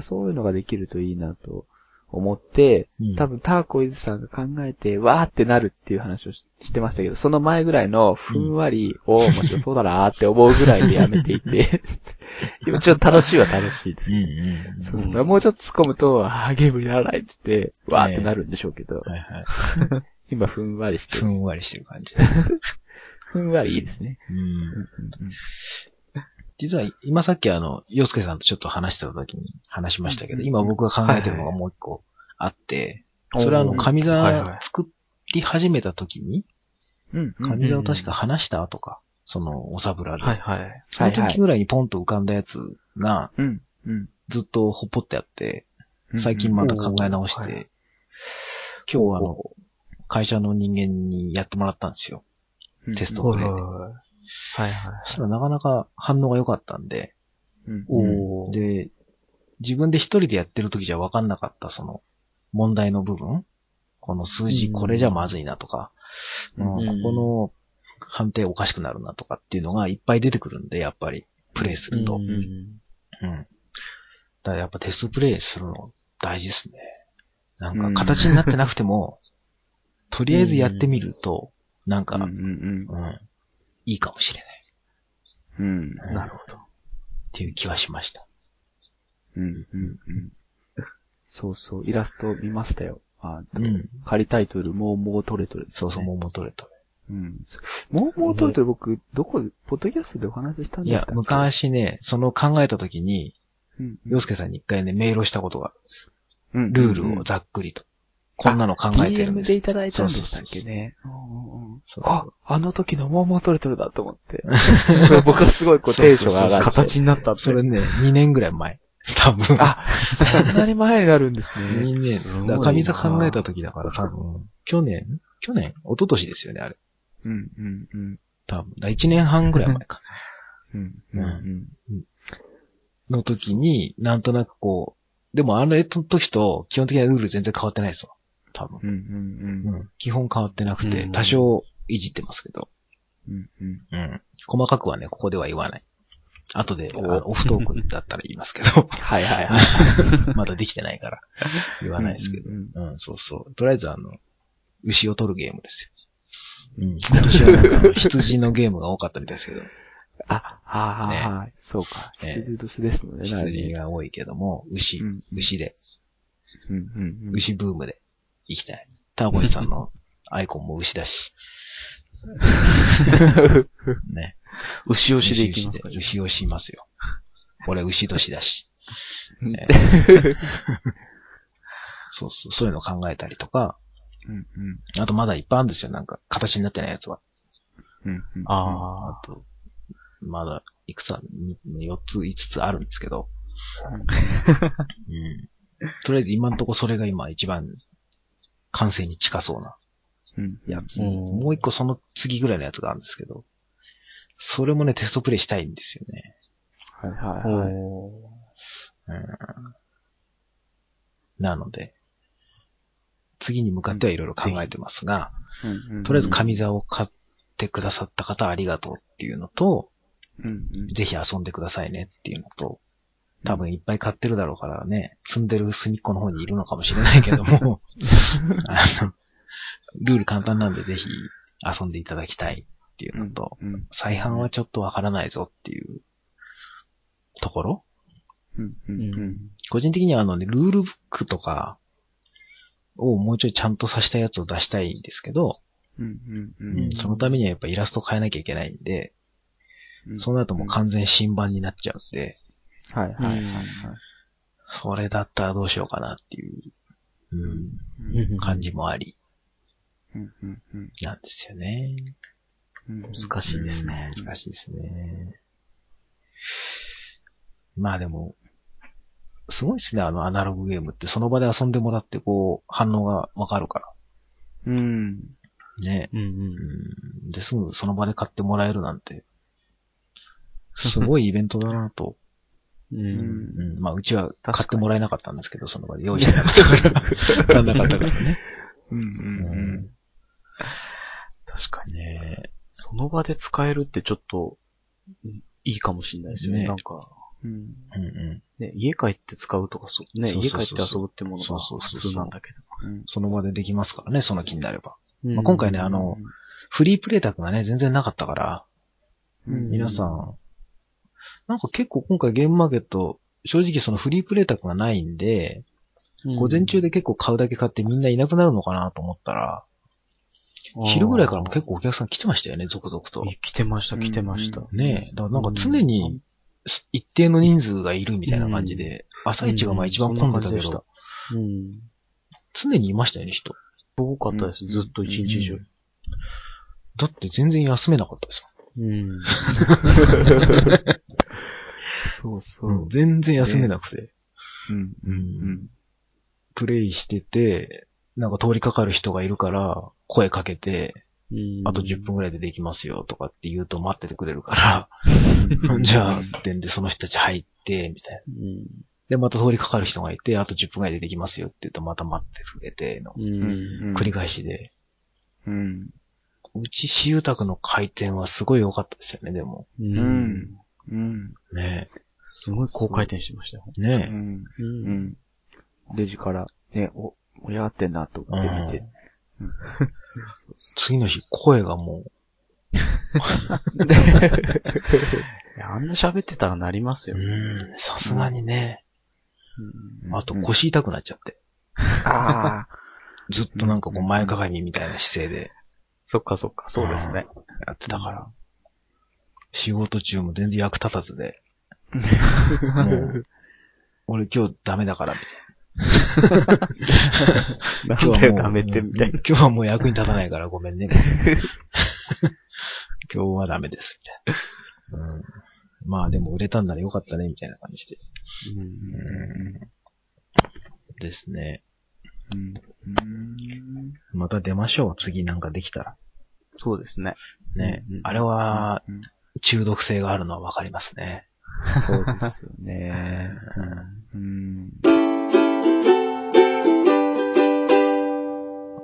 S2: そういうのができるといいなと思って、
S1: うん
S2: 多分ターコイズさんが考えて、わーってなるっていう話をししてましたけど、その前ぐらいのふんわりを面白そうだなーって思うぐらいでやめていて、今ちょっと楽しいは楽しいです
S1: うん。うん。
S2: そうそう。もうちょっと突っ込むと、ああ、ゲームにならないって言って、わーってなるんでしょうけど、
S1: はいはい。
S2: 今ふんわりして
S1: ふ、んわりしてる感じ。
S2: ふんわりいいですね。
S1: うん。実は、今さっきあの、洋介さんとちょっと話してた時に話しましたけど、
S2: うん
S1: 今僕が考えてるのがもう一個あって、
S3: はい
S1: それはあの、神座作り始めた時に、神座を確か話した後か、その、おさぶらで。
S3: はいはい。
S1: その時ぐらいにポンと浮かんだやつが。ずっとほっぽってあって、
S2: うん
S1: 最近また考え直して、今日はあの、会社の人間にやってもらったんですよ。テストで
S3: はいはい。
S1: そしたらなかなか反応が良かったんで、
S2: うん。
S3: おー。
S1: で、自分で一人でやってる時じゃ分かんなかったその問題の部分。この数字
S3: うん。
S1: これじゃまずいなとか、
S2: うん。
S1: うん。ここの判定おかしくなるなとかっていうのがいっぱい出てくるんで、やっぱりプレイすると。
S3: う
S1: うん。
S3: ん
S1: だからやっぱテストプレイするの大事ですね。なんか形になってなくても、とりあえずやってみると、なんか、
S2: うん
S1: うん、
S2: うん
S1: いいかもしれない。
S2: うん。うん。
S1: なるほど。っていう気はしました。
S2: うんうんうん。そうそう、イラスト見ましたよ。あ
S1: うん。
S2: 仮タイトル、モーモートレトレですね、
S1: そうそう、もう元れと。
S2: うん。モーモートレトレ僕、どこで、ポッドキャストでお話ししたん
S1: いや
S2: ですか、
S1: 昔ね、その考えた時に、
S2: うん、
S1: 洋介さんに一回ね、メールをしたことが、
S2: うん
S1: ルールをざっくりと。こんなの考えてるん
S2: DM
S1: です
S2: でいただいたんでしたっけね。あ、あの時のモーモートレトレだと思って。僕はすごいこうテンションが上がって。
S3: 形になったって。
S1: それね、2年ぐらい前。多分。
S2: あ、そんなに前になるんですね。
S1: 2年。だから神座考えた時だから多分、去年？去年？一昨年ですよね、あれ。
S2: うん、うん、うん。
S1: 多分。1年半ぐらい前か。
S2: うん、うん、
S1: の時に、なんとなくこう、でもあの時と基本的なルール全然変わってないですわ。多分。
S2: うん。うん、うん、
S1: うん。基本変わってなくて
S3: う、ん
S1: 多少いじってますけど。
S2: うん、うん。
S1: うん。細かくはね、ここでは言わない。後で、オフトークだったら言いますけど、
S2: はいはいはい。
S1: まだできてないから言わないですけど。
S2: うん
S1: うん、そうそう。とりあえずあの、牛を取るゲームですよ。うん、今年はなんか羊のゲームが多かったみたいですけど、
S2: あ、はいはいはい。そうか。
S1: ね
S2: 羊年ですので、
S1: 羊が多いけども、牛、
S2: うん
S1: 牛で、
S2: うんうんうん。
S1: 牛ブームで行きたい。ターボイさんのアイコンも牛だし。ね。
S3: 牛押しでいきますか
S1: 牛押しますよ。俺牛年だし。
S2: うん
S1: ね そうそう、そういうの考えたりとか、
S2: うんうん
S1: あとまだいっぱいあるんですよ、なんか、形になってないやつは。
S2: うんうん。
S3: あ
S1: あと、まだ、いくつある ?4 つ、5つあるんですけど。うん。とりあえず今んとこそれが今一番完成に近そうな
S2: うん。
S1: やつ。
S3: うん
S1: もう一個その次ぐらいのやつがあるんですけど、それもね、テストプレイしたいんですよね。
S2: はいはい
S3: あ。
S2: はい。
S3: お
S1: うん。なので、次に向かってはいろいろ考えてますが、
S2: うんうん
S1: とりあえず神座を買ってくださった方ありがとうっていうのと、
S2: うんうん。
S1: ぜひ遊んでくださいねっていうのと、多分いっぱい買ってるだろうからね、積んでる隅っこの方にいるのかもしれないけども、あの、ルール簡単なんでぜひ遊んでいただきたいっていうのと、
S2: うん
S1: 再販はちょっとわからないぞっていうところ？
S2: うんう
S3: うん。
S2: うん。
S1: 個人的にはあのね、ルールブックとかをもうちょいちゃんとさしたやつを出したいんですけど、
S2: うんうん
S1: うん。
S2: うん。
S1: そのためにはやっぱイラスト変えなきゃいけないんで、
S2: うん。
S1: そうなるともう完全新版になっちゃうんで、
S2: はいはいはいはい。
S1: それだったらどうしようかなっていう、うん
S3: うん
S1: 感じもあり、
S2: うんうんうん
S1: なんですよね。
S2: うん。
S3: 難しいですね。
S1: 難しいですね。まあでも、すごいですね、あのアナログゲームって、その場で遊んでもらって、こう、反応がわかるか
S2: うん。
S1: ら。ね。
S3: うんうん
S1: うん。で、すぐその場で買ってもらえるなんて、すごいイベントだなと。
S3: う。
S2: うんん。
S1: うん。まあ、うちは買ってもらえなかったんですけど、その場で用意してなかったから。なかったからね。
S2: うんう
S1: うん
S2: ん
S3: 確かに。
S1: ね
S3: その場で使えるってちょっと、うんいいかもしれないですよね。
S1: ね
S3: なんか、
S2: うん。
S1: うんう
S3: ね、家帰って使うとかそう、ね、家帰って遊ぶってものが普通なんだけど。
S1: その場でできますからね、その気になれば。
S3: うん
S1: まあ今回ねあの、フリープレイタクがね、全然なかったから、
S2: うん
S1: 皆さん、なんか結構今回ゲームマーケット、正直そのフリープレイタクがないんで、午前中で結構買うだけ買ってみんないなくなるのかなと思ったら、昼ぐらいからも結構お客さん来てましたよね、続々と。
S3: 来てました、来てました。
S1: ねえ。だからなんか常に一定の人数がいるみたいな感じで、朝一がまあ一番混んでたけど、
S3: うん。
S1: 常にいましたよね、人。
S3: 多かったです、ずっと一日中。
S1: だって全然休めなかったです
S3: うん。
S2: そうそ
S1: もん。
S2: う。
S1: 全然休めなくて。
S2: うんうん
S1: プレイしてて、なんか通りかかる人がいるから、声かけて、あと10分ぐらいでできますよとかって言うと待っててくれるから、
S2: うん。
S1: じゃあ、ってんでその人たち入って、みたいな。
S3: うん。
S1: で、また通りかかる人がいて、あと10分ぐらいでできますよって言うとまた待ってくれての。繰り返しで、
S2: うん。
S1: うち私有宅の回転はすごい良かったですよね、でも。
S3: う。
S2: うんん。うん。
S1: ね
S3: すごい高回転してましたよ。
S1: え。
S2: う
S1: ね
S2: ん。
S3: う。
S2: うんん。レジから、ね、お、盛り上がってんなと思って見て。うん
S1: 次の日声がも
S3: いやあんな喋ってたらなります
S1: う、う
S3: よ。
S1: ん、さすがにね。
S2: うん
S1: あと腰痛くなっちゃって。
S2: ああ。
S1: ずっとなんかこう前かがみみたいな姿勢で
S3: そっかそっか、そうですね。
S1: やってたから。仕事中も全然役立たずで。もう、俺今日ダメだから、みたいな。
S3: なんだよ、ダメって、みたいな。
S1: 今日はもう役に立たないからごめんね。今日はダメです、みたいな。うん、まあでも売れたんならよかったね、みたいな感じで。うん、ですね。
S2: うん。
S1: また出ましょう、次なんかできたら。
S3: そうですね。
S1: ね。
S3: うんうん
S1: あれは
S2: うん
S1: 中毒性があるのはわかりますね。
S2: そうですよね。うん。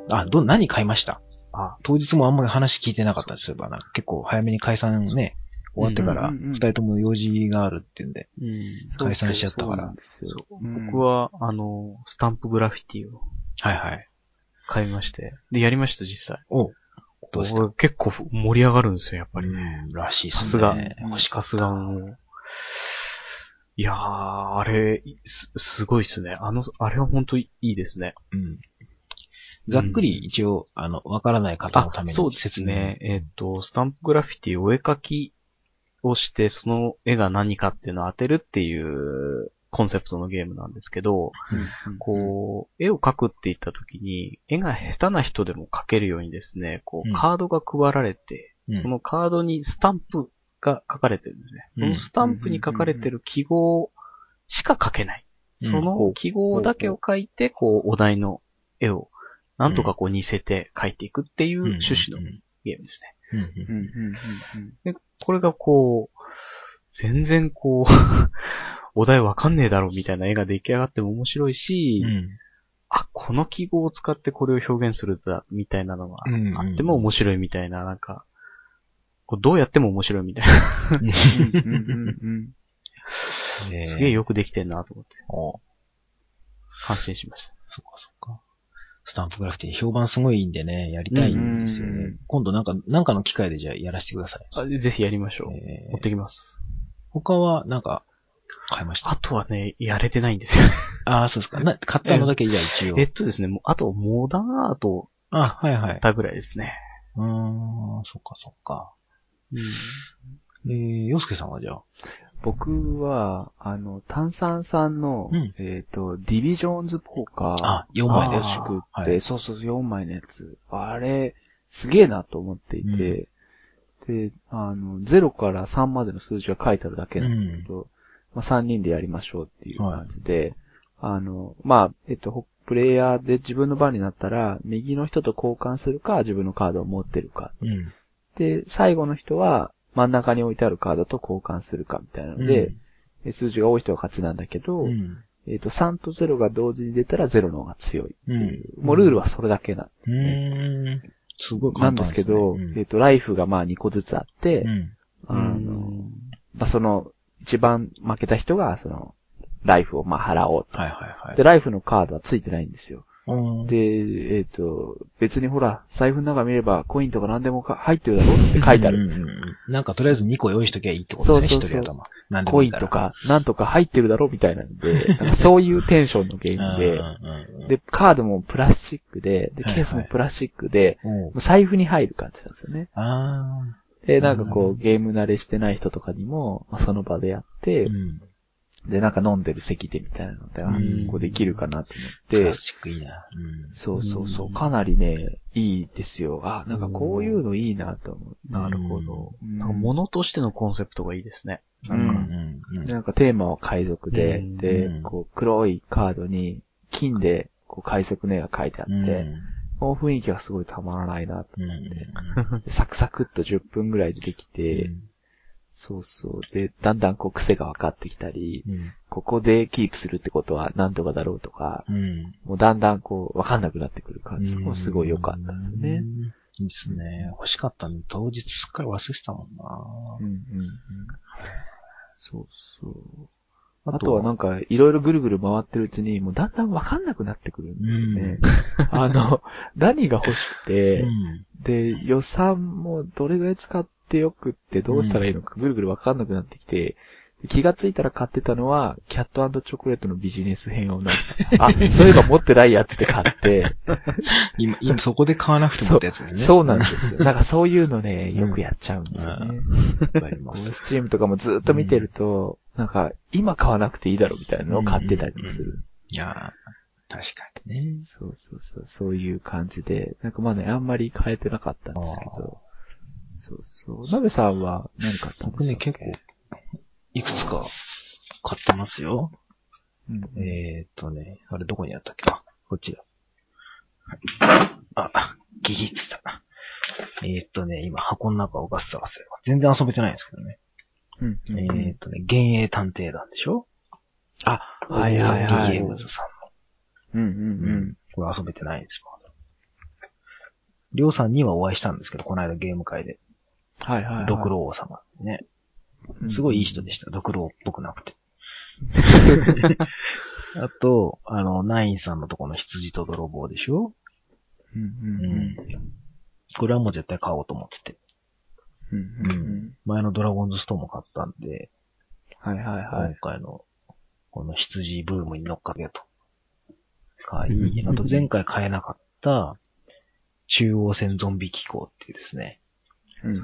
S1: あ、ど、何買いました？
S3: あ、
S1: 当日もあんまり話聞いてなかったですよ。なんか結構早めに解散ね、終わってから、二人とも用事があるっていうんで、
S3: うん。
S1: 解散しちゃったから
S2: そうなんですよ
S3: そう
S2: うん
S3: 僕は、あの、スタンプグラフィティを
S1: はいはい。
S3: 買いまして。で、やりました、実際。
S1: おどう
S3: 結構盛り上がるんですよ、やっぱりね。
S1: うん、らしいっすね。
S3: さすが
S1: 欲しか
S3: すがもう。いやー、あれ、す、すごいっすね。あの、あれは本当いいですね。
S1: うん。ざっくり一応、あの、わからない方のために
S3: そうですね。えっ、と、スタンプグラフィティお絵描きをして、その絵が何かっていうのを当てるっていうコンセプトのゲームなんですけど、こう、絵を描くって言った時に、絵が下手な人でも描けるようにですね、こ
S1: うん。
S3: う、カードが配られて、
S1: うん。
S3: そのカードにスタンプが書かれてるんですね。
S1: うん。
S3: そのスタンプに書かれてる記号しか書けない。
S1: うん。
S3: その記号だけを書いて、こう、お題の絵を、なんとかこう似せて書いていくっていう趣旨のゲームですね。
S1: うんうん
S2: うんうんうん。
S3: で、これがこう、全然こう、お題わかんねえだろみたいな絵が出来上がっても面白いし、
S1: うん
S3: あ、この記号を使ってこれを表現するんだ、みたいなのが
S1: うん
S3: あっても面白いみたいな、なんか、こうどうやっても面白いみたいな。すげえよくできてんなと思って、
S1: お
S3: 感心しました。
S1: そっかそっか。スタンプグラフィティ評判すごいいいんでね、やりたいんですよね
S2: うんうんうん。
S1: 今度なんか、なんかの機会でじゃあやらせてください。
S3: あぜひやりましょう。
S1: えー
S3: 持ってきます。
S1: 他はなんか、買いました
S3: あとはね、やれてないんですよ。
S1: ああ、そうですか。な、買ったのだけじゃあ一応。
S3: えっとですね、もうあとモダンアートを
S1: あ、はいはい。
S3: たぐらいですね。
S1: うーん、そっかそっか。えー、洋介さんはじゃあ？
S2: 僕は、あの、炭酸さんの、
S1: うん
S2: えっ、と、ディビジョーンズポーカー。
S1: あ4枚のやつ
S2: 欲しくって、
S1: はい
S2: そうそうそう、4枚のやつ。あれ、すげえなと思っていて、で、あの、0から3までの数字が書いてあるだけなんですけど、まあ、3人でやりましょうっていう感じで、あの、まあ、えっと、プレイヤーで自分の番になったら、右の人と交換するか、自分のカードを持ってるか。
S1: うん。
S2: で、最後の人は、真ん中に置いてあるカードと交換するかみたいなので、え数字が多い人が勝ちなんだけど、
S1: うん。
S2: えっ、と、3と0が同時に出たら0の方が強いっていう。
S1: うん
S2: もうルールはそれだけな。
S1: うーん。すごい
S2: なん
S1: 簡単
S2: ですけど、
S1: うん
S2: えっ、と、ライフがまあ2個ずつあって、
S1: うん。
S2: あの、まあ、その、一番負けた人が、その、ライフをまあ払おうと。
S1: はいはいはい。
S2: で、ライフのカードはついてないんですよ。
S1: うん、
S2: で、えっ、と、別にほら、財布の中見ればコインとか何でもか入ってるだろって書いてあるんですよ。
S1: うううんなんかとりあえず2個用意しときゃいいってことね、
S2: そうそうそうコインとか、なんとか入ってるだろみたいなんで、なんかそういうテンションのゲームで
S1: うん、うんうん
S2: で、カードもプラスチックで、で、
S1: はいはい
S2: ケースもプラスチックで、
S1: おう
S2: もう財布に入る感じなんですよね。
S1: あ
S2: で、なんかこ
S1: う
S2: う、ゲーム慣れしてない人とかにも、まあその場でやっ
S1: あ。
S2: て
S1: う、ん。
S2: で、なんか飲んでる席でみたいなので、あ
S1: うん
S2: こうできるかなと思って
S1: プラス、チックいいな。うん。
S2: そうそうそうう、
S3: ん
S2: かなりね、いいですよ。あ、なんかこういうのいいなと思って。
S3: なるほど。
S2: うん
S3: なんか物としてのコンセプトがいいですね。
S2: う
S1: うん
S2: ん。
S1: うん。
S2: でなんかテーマは海賊で、
S3: うん
S2: で
S1: うん、
S2: こう黒いカードに金でこう海賊の絵が書いてあって、
S1: うん。
S2: この雰囲気がすごいたまらないなと。
S1: うん。
S2: で サクサクっと10分ぐらいでできて、そうそう。で、だんだんこう癖が分かってきたり、
S1: うん。
S2: ここでキープするってことは何とかだろうとか、
S1: うん。
S2: もうだんだんこう分かんなくなってくる感じもすごい良かったですね。
S1: いいですね。欲しかったんで、当日すっかり忘れてたもんな
S2: うんうんうん。そうそう。あとはなんか、いろいろぐるぐる回ってるうちに、もうだんだんわかんなくなってくるんですよね。あの、何が欲しくて、
S1: うん。
S2: で、予算もどれぐらい使ってよくってどうしたらいいのかぐるぐるわかんなくなってきて、気がついたら買ってたのは、キャットチョコレートのビジネス編をなんか、あ、そういえば持ってないやつって買って、
S1: 今、今そこで買わなくてもってやつですね。
S2: そうなんですよ。なんかそういうのね、よくやっちゃうんですよね。
S1: わかります。
S2: スチームとかもずっと見てると、なんか、今買わなくていいだろうみたいなのを買ってたりもする。
S1: いやー確かにね。
S2: そうそうそう、そういう感じで、なんかまだね、あんまり変えてなかったんですけど。そうそう。なべさんは何買ったん
S1: 僕ね、
S2: ですか
S1: 結構、いくつか買ってますよ。
S2: うん
S1: えーっとね、あれどこにあったっけ？あ、こっちだ。はいあ、ギギッつった。えーっとね、今箱の中をガッサガサよ。全然遊べてないんですけどね。
S2: うんうん
S1: えーっとね、幻影探偵団でしょ？
S2: あ、はいはいはい。
S1: ゲームズさん
S2: うんうん
S1: の。
S2: うん。
S1: これ遊べてないんですよ。りょうさんにはお会いしたんですけど、この間ゲーム会で。
S2: はいはいはい。
S1: ドクロ王様ね。すごいいい人でした。ドクロっぽくなくて。あと、あの、ナインさんのとこの羊と泥棒でしょ？
S2: うんうん
S1: これはもう絶対買おうと思ってて。
S2: うんうんうん
S1: 前のドラゴンズストーンも買ったんで、
S2: はいはいは
S1: 今
S2: い。
S1: 回の、この羊ブームに乗っかけと。買い、あと前回買えなかった、中央線ゾンビ機構っていうですね、
S2: うん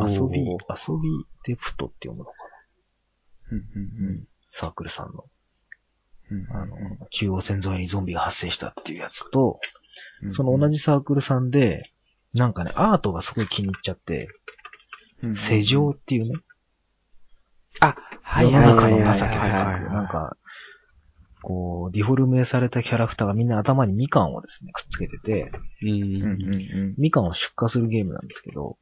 S2: うん。
S1: 遊び、遊びデプトって読むのか
S2: うんうん
S1: なサークルさんの。
S2: うん
S1: あの、中央線沿いにゾンビが発生したっていうやつと、
S2: うん
S1: その同じサークルさんで、なんかね、アートがすごい気に入っちゃって、
S2: うん
S1: 世情っていうね、
S2: あ、はいはい
S1: 中の情け
S2: はいはい
S1: なんか、こう、ディフォルメされたキャラクターがみんな頭にみかんをですね、くっつけてて、
S3: う。
S2: うんうんん。
S1: みかんを出荷するゲームなんですけど、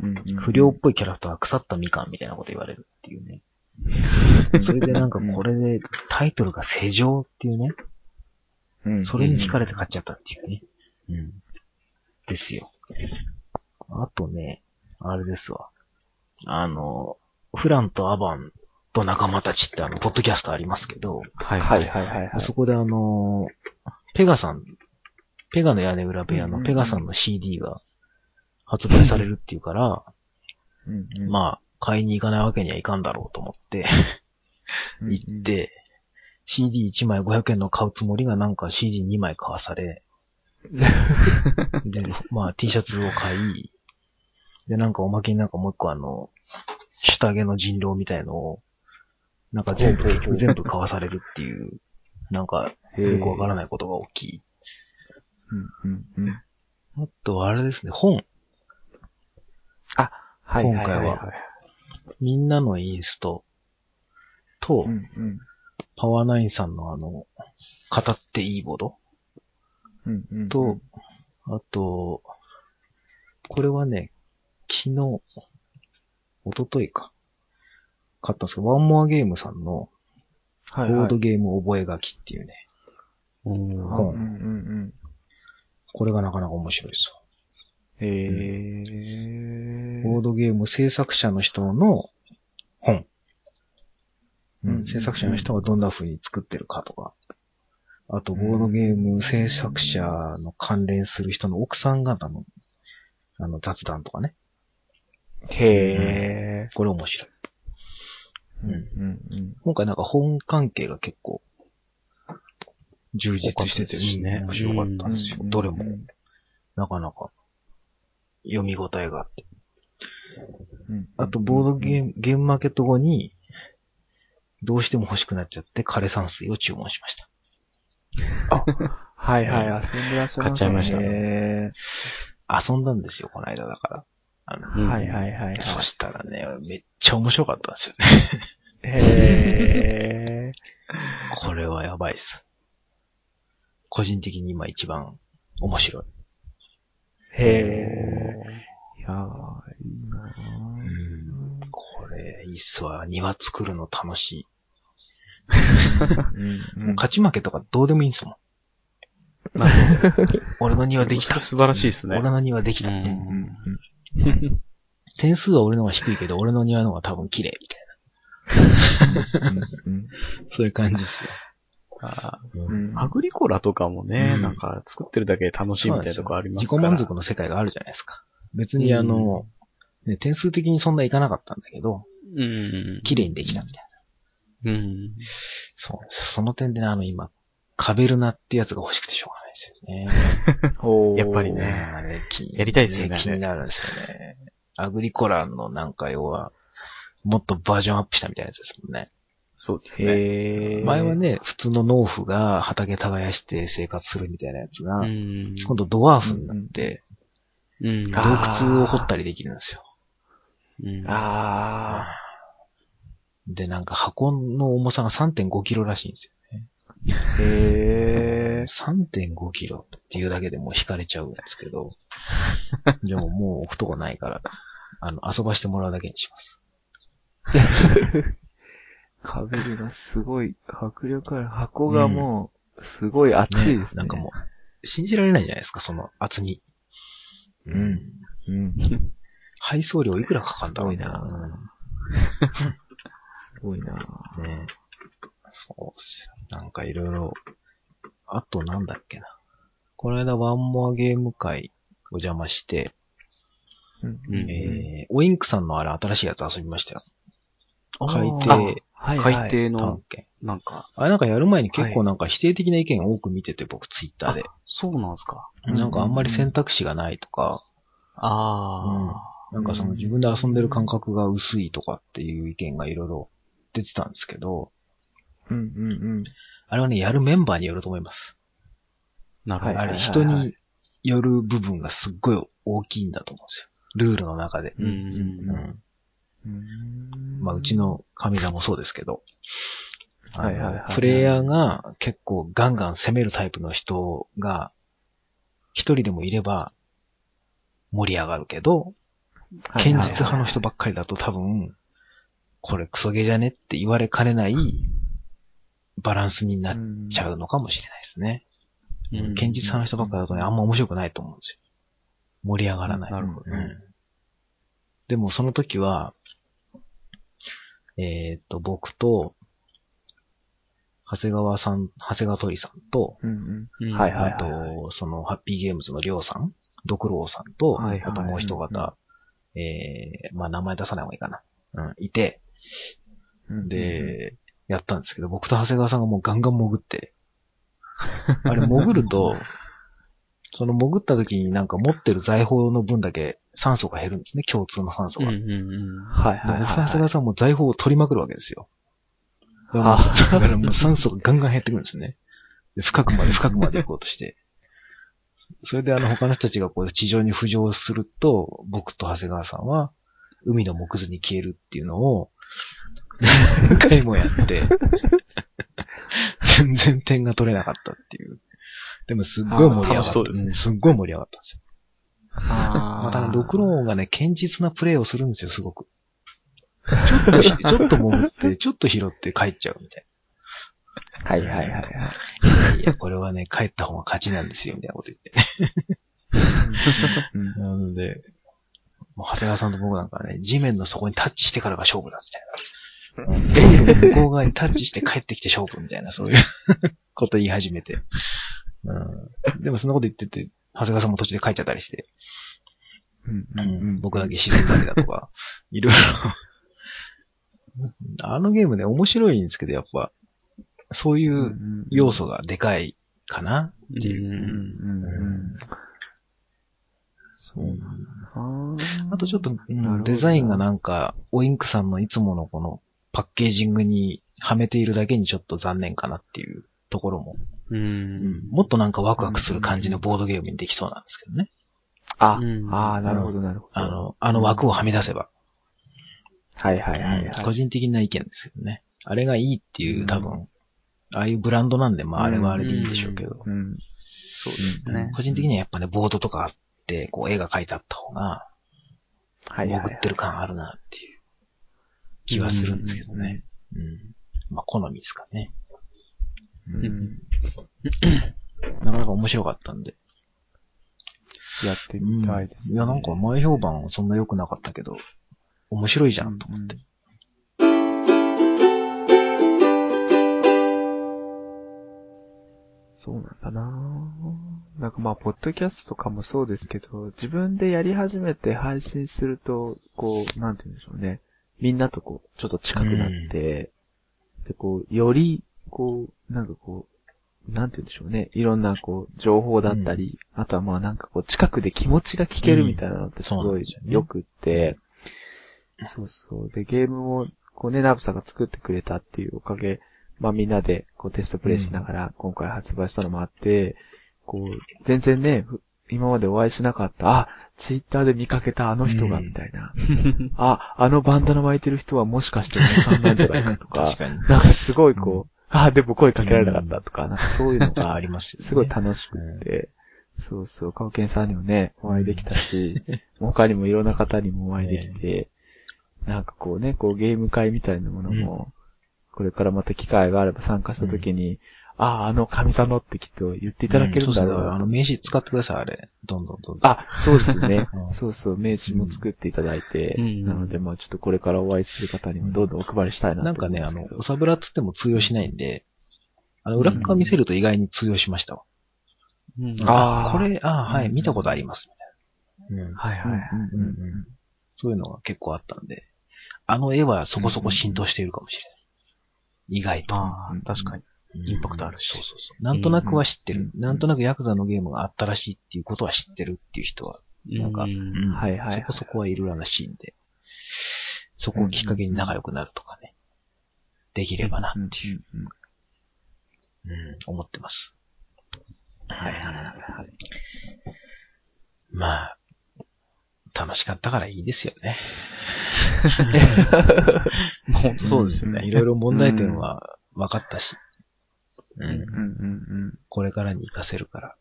S2: うんうん
S1: 不良っぽいキャラクターが腐ったみかんみたいなこと言われるっていうね。それでなんかこれでタイトルが世情っていうね、
S2: うん
S1: それに惹かれて買っちゃったっていうね。うん。ですよ。あとね、あれですわ。あの、フランとアバンと仲間たちってあの、ポッドキャストありますけど、
S3: はい
S2: はいはいはいはい。
S1: そこであの、ペガさん、ペガの屋根裏部屋のペガさんの CD が発売されるっていうから、
S2: うんうん。
S1: まあ、買いに行かないわけにはいかんだろうと思って、
S2: うん
S1: 行って、CD1 枚500円の買うつもりがなんか CD2 枚買わされ、で、まあ T シャツを買い、で、なんかおまけになんかもう一個あの、下着の人狼みたいのを、なんか全部、結局全部買わされるっていう、なんか、よくわからないことが起き、
S2: うんうんうん。
S1: あとあれですね、本。
S2: あ、はいはいはい
S1: 今回は。みんなのインスト。と、
S2: うんうん。
S1: パワーナインさんのあの、語っていいボード。
S2: うんうん
S1: と、あと、これはね、昨日、一昨日か。買ったんですけど、ワンモアゲームさんの、
S2: はいはい。
S1: ボードゲーム覚書きっていうね、
S3: うん
S2: うん
S1: 本
S2: うんうん。
S1: これがなかなか面白いです
S2: うん。へ
S1: よ。ボードゲーム制作者の人の本。う
S2: うん
S1: ん、制作者の人がどんな風に作ってるかとか。あと、ボードゲーム制作者の関連する人の奥さん方の、あの、雑談とかね。
S2: へえ。
S1: これ面白い。
S2: うんうんうん。
S1: 今回なんか本関係が結構、充実してて
S3: ね
S1: 面白かったんですよ。
S2: うん
S1: どれも、なかなか、読み応えがあって。
S2: うん
S1: あと、ボードゲーム、ゲームマーケット後に、どうしても欲しくなっちゃって、枯山水を注文しました。
S2: はいはい、遊んでらっしゃいましたね。
S3: 買っちゃいました
S2: へ
S1: 遊んだんですよ、この間だから。あの
S2: ーはいはいはいはい。
S1: そしたらね、めっちゃ面白かったんですよね。
S2: へ
S1: これはやばいです。個人的に今一番面白い。
S2: ー。へー。いやー、いいな
S1: うんこれ、いいっすわ。庭作るの楽しい。
S2: ー。
S1: もう勝ち負けとかどうでもいいんですもん。俺の庭できた。
S3: 素晴らしいですね。
S1: 俺の庭できた。
S3: うん
S2: うん
S1: 点数は俺の方が低いけど、俺の庭の方が多分綺麗みたいな。
S2: うん
S1: そういう感じです
S3: あ
S1: よ。
S2: うん
S3: ーアグリコラとかもね、
S1: うん
S3: なんか作ってるだけで楽しいみたいなとこあります
S1: 自己
S3: から。
S1: 満足の世界があるじゃないですか。別にあの、ね、点数的にそんないかなかったんだけど、
S3: うん。
S1: 綺麗にできたみたいな。
S3: うん。
S1: そうです。その点でね、あの今、カベルナってやつが欲しくてしょうがないですよね。
S3: やっぱりね
S1: あれ気
S3: やりたいですよね
S1: 気になるんですよね。アグリコラのなんか要は、もっとバージョンアップしたみたいなやつですもんね。
S3: そうですね。
S2: へー。
S1: 前はね、普通の農夫が畑耕して生活するみたいなやつが、
S3: うん。
S1: 今度ドワーフになって、
S3: うん。
S1: 洞
S2: あ
S1: 窟を掘ったりできるんですよ。
S3: うん
S2: あ
S1: で、なんか箱の重さが3.5キロらしいんですよ。
S2: ー。へー。
S1: 3.5キロっていうだけでもう惹かれちゃうんですけど、でももう置くとこないから、あの、遊ばしてもらうだけにします。
S2: カベルがすごい迫力ある。箱がもう、すごい熱いですね。
S1: なんかもう、信じられないじゃないですか、その厚み。
S2: うん。うん。
S1: 配送料いくらかかるんだ？ろう
S2: すごいなすごいな
S1: ね。そうっすよ。なんかいろいろ、あとなんだっけな。この間ワンモアゲーム会お邪魔して、
S2: うん
S3: うん
S1: えー、オインクさんのあれ新しいやつ遊びましたよ。海
S3: あ
S1: 底
S2: はいはい。
S3: 海底の
S1: 探、検。
S3: なんか、
S1: あれなんかやる前に結構なんか否定的な意見を多く見てて、僕ツイッターで。
S3: そうなんですか。
S1: なんかあんまり選択肢がないとか、
S3: ああ、
S1: なんかその自分で遊んでる感覚が薄いとかっていう意見がいろいろ出てたんですけど、
S2: うんうんうん。
S1: あれはね、やるメンバーによると思います。
S3: なるほど。
S1: あれ人による部分がすっごい大きいんだと思うんですよ。ルールの中で。
S3: うん
S1: う
S3: うん
S1: ん。
S2: うん
S1: まあ、うち、の神座もそうですけど、
S2: はいはいはい
S1: プレイヤーが結構ガンガン攻めるタイプの人が一人でもいれば盛り上がるけど、堅実派の人ばっかりだと多分、これクソゲーじゃねって言われかねないバランスになっちゃうのかもしれないですね。
S3: うん
S1: 堅実派の人ばっかりだとね、あんま面白くないと思うんですよ。盛り上がらない。
S3: なるほど
S1: うんでもその時は、えーっと、僕と、長谷川さん、長谷川鳥さんと、
S2: うん
S3: うん
S2: はいはい
S1: あと、その、ハッピーゲームズのりょうさん、ドクロウさんと、
S2: はいはい
S1: あともう一方、えー、まあ名前出さない方がいいかな。うん、いて、
S2: うん。
S1: で、やったんですけど、僕と長谷川さんがもうガンガン潜って、あれ 潜ると、その潜った時になんか持ってる財宝の分だけ酸素が減るんですね、共通の酸素が。
S3: うんう
S1: で
S3: んうん。
S2: はいはい
S1: 僕と長谷
S2: はい。
S1: 川さんはもう財宝を取りまくるわけですよ。だ
S2: は
S1: からだからもう酸素がガンガン減ってくるんですね。で深くまで深くまで行こうとして。それであの他の人たちがこう地上に浮上すると、僕と長谷川さんは海の木図に消えるっていうのを 何回もやって、全然点が取れなかったっていう。でもすっごい盛り上がった。
S3: うですね
S1: んすっごい盛り上がったんですよ。またね、ドクローンがね、堅実なプレイをするんですよ、すごく。ちょっとひ、ちょっと潜って、ちょっと拾って帰っちゃうみたい
S2: はいはいはいはい。
S1: な。いやいや、これはね、帰った方が勝ちなんですよ、みたいなこと言って。
S2: うん
S1: なので、もう長谷川さんと僕なんかね、地面の底にタッチしてからが勝負だ、みたいな。向こう側にタッチして帰ってきて勝負みたいな、そういうこと言い始めて。うん、でもそんなこと言ってて、長谷川さんも途中で帰っちゃったりして。
S2: うん
S1: うん、僕だけ沈んだりだとか、いろいろ。あのゲームね、面白いんですけど、やっぱ、そういう要素がでかいかなっていう。
S2: うんうんうん。そうなんだな
S1: あとちょっと、デザインがなんか、オインクさんのいつものこのパッケージングにはめているだけにちょっと残念かなっていうところも、
S3: うん。
S1: もっとなんかワクワクする感じのボードゲームにできそうなんですけどね。
S2: あ
S3: うん、
S2: ああ、なるほどなるほど。
S1: あの、あの枠をはみ出せば。
S2: はいはいはいはい。
S1: 個人的な意見ですけどね。あれがいいっていう、多分、ああいうブランドなんで、まああれはあれでいいんでしょうけど。
S2: うん。
S3: そうですね。
S1: 個人的にはやっぱね、ボードとかあって、こう絵が描いてあった方が、
S2: はい。
S1: 潜ってる感あるなっていう気はするんですけどね。うん。まあ好みですかね。
S2: うん。
S1: なかなか面白かったんで。
S2: やってみたいです、ね
S1: いや、なんか前評判そんな良くなかったけど、面白いじゃんと思って。
S2: そうなんだな。なんかまあ、ポッドキャストとかもそうですけど、自分でやり始めて配信すると、こう、なんて言うんでしょうね。みんなとこう、ちょっと近くなって、で、こう、より、こう、なんかこう、なんて言うんでしょうね。いろんな、こう、情報だったり、あとはまあなんかこう、近くで気持ちが聞けるみたいなのってすごい
S1: よ
S2: くって、そうそう。で、ゲームを、こうね、ナブさんが作ってくれたっていうおかげ、まあみんなで、こうテストプレイしながら、今回発売したのもあって、こう、全然ね、ふ今までお会いしなかった、あ、ツイッターで見かけたあの人が、
S1: うん
S2: みたいな。あ、あのバンダナ巻いてる人はもしかしてお姉さんなんじゃないかとか
S1: 確、かに。
S2: なんかすごいこう、あ、でも声かけられなかったとか、なんかそういうの
S1: あ
S2: が
S1: あります。
S2: すごい楽しくって、そうそう、カオケンさんにもね、お会いできたし、他にもいろんな方にもお会いできて、なんかこうね、こうゲーム会みたいなものも、これからまた機会があれば参加した時に、ああ、あの神座のってきっと言っていただけるんだろう
S1: うそうあの、名刺使ってください、あれ。どんどんどんどん。
S2: あ、そうですね。
S1: う。ん。
S2: そうそう、名刺も作っていただいて、
S3: うん。
S2: なので、まあちょっとこれからお会いする方にもどんどんお配りしたいなと
S1: なんかね、あのおさぶらっつっても通用しないんで、あの、裏側見せると意外に通用しましたわ。
S3: うん。
S2: あー。
S1: これ、あーはい、
S2: うん。
S1: 見たことあります、みたいな。うん。
S3: はいはい。
S2: うんうん。
S1: そういうのが結構あったんで、あの絵はそこそこ浸透しているかもしれない。意外と。
S3: ああ、確かに。インパクトあるし
S1: そうそうそう。なんとなくは知ってる。
S2: うん
S1: なんとなくヤクザのゲームがあったらしいっていうことは知ってるっていう人は、なんか、
S2: はいはいはい
S1: そこそこはいるらしいんで、そこをきっかけに仲良くなるとかね、できればなっていう、
S2: うん
S1: 思ってます。
S2: はいはいはいはい。
S1: まあ、楽しかったからいいですよね。
S3: まあ 本当そうですよね。
S1: いろいろ問題点は分かったし、うん
S2: うんうんうん
S1: これからに活かせるから。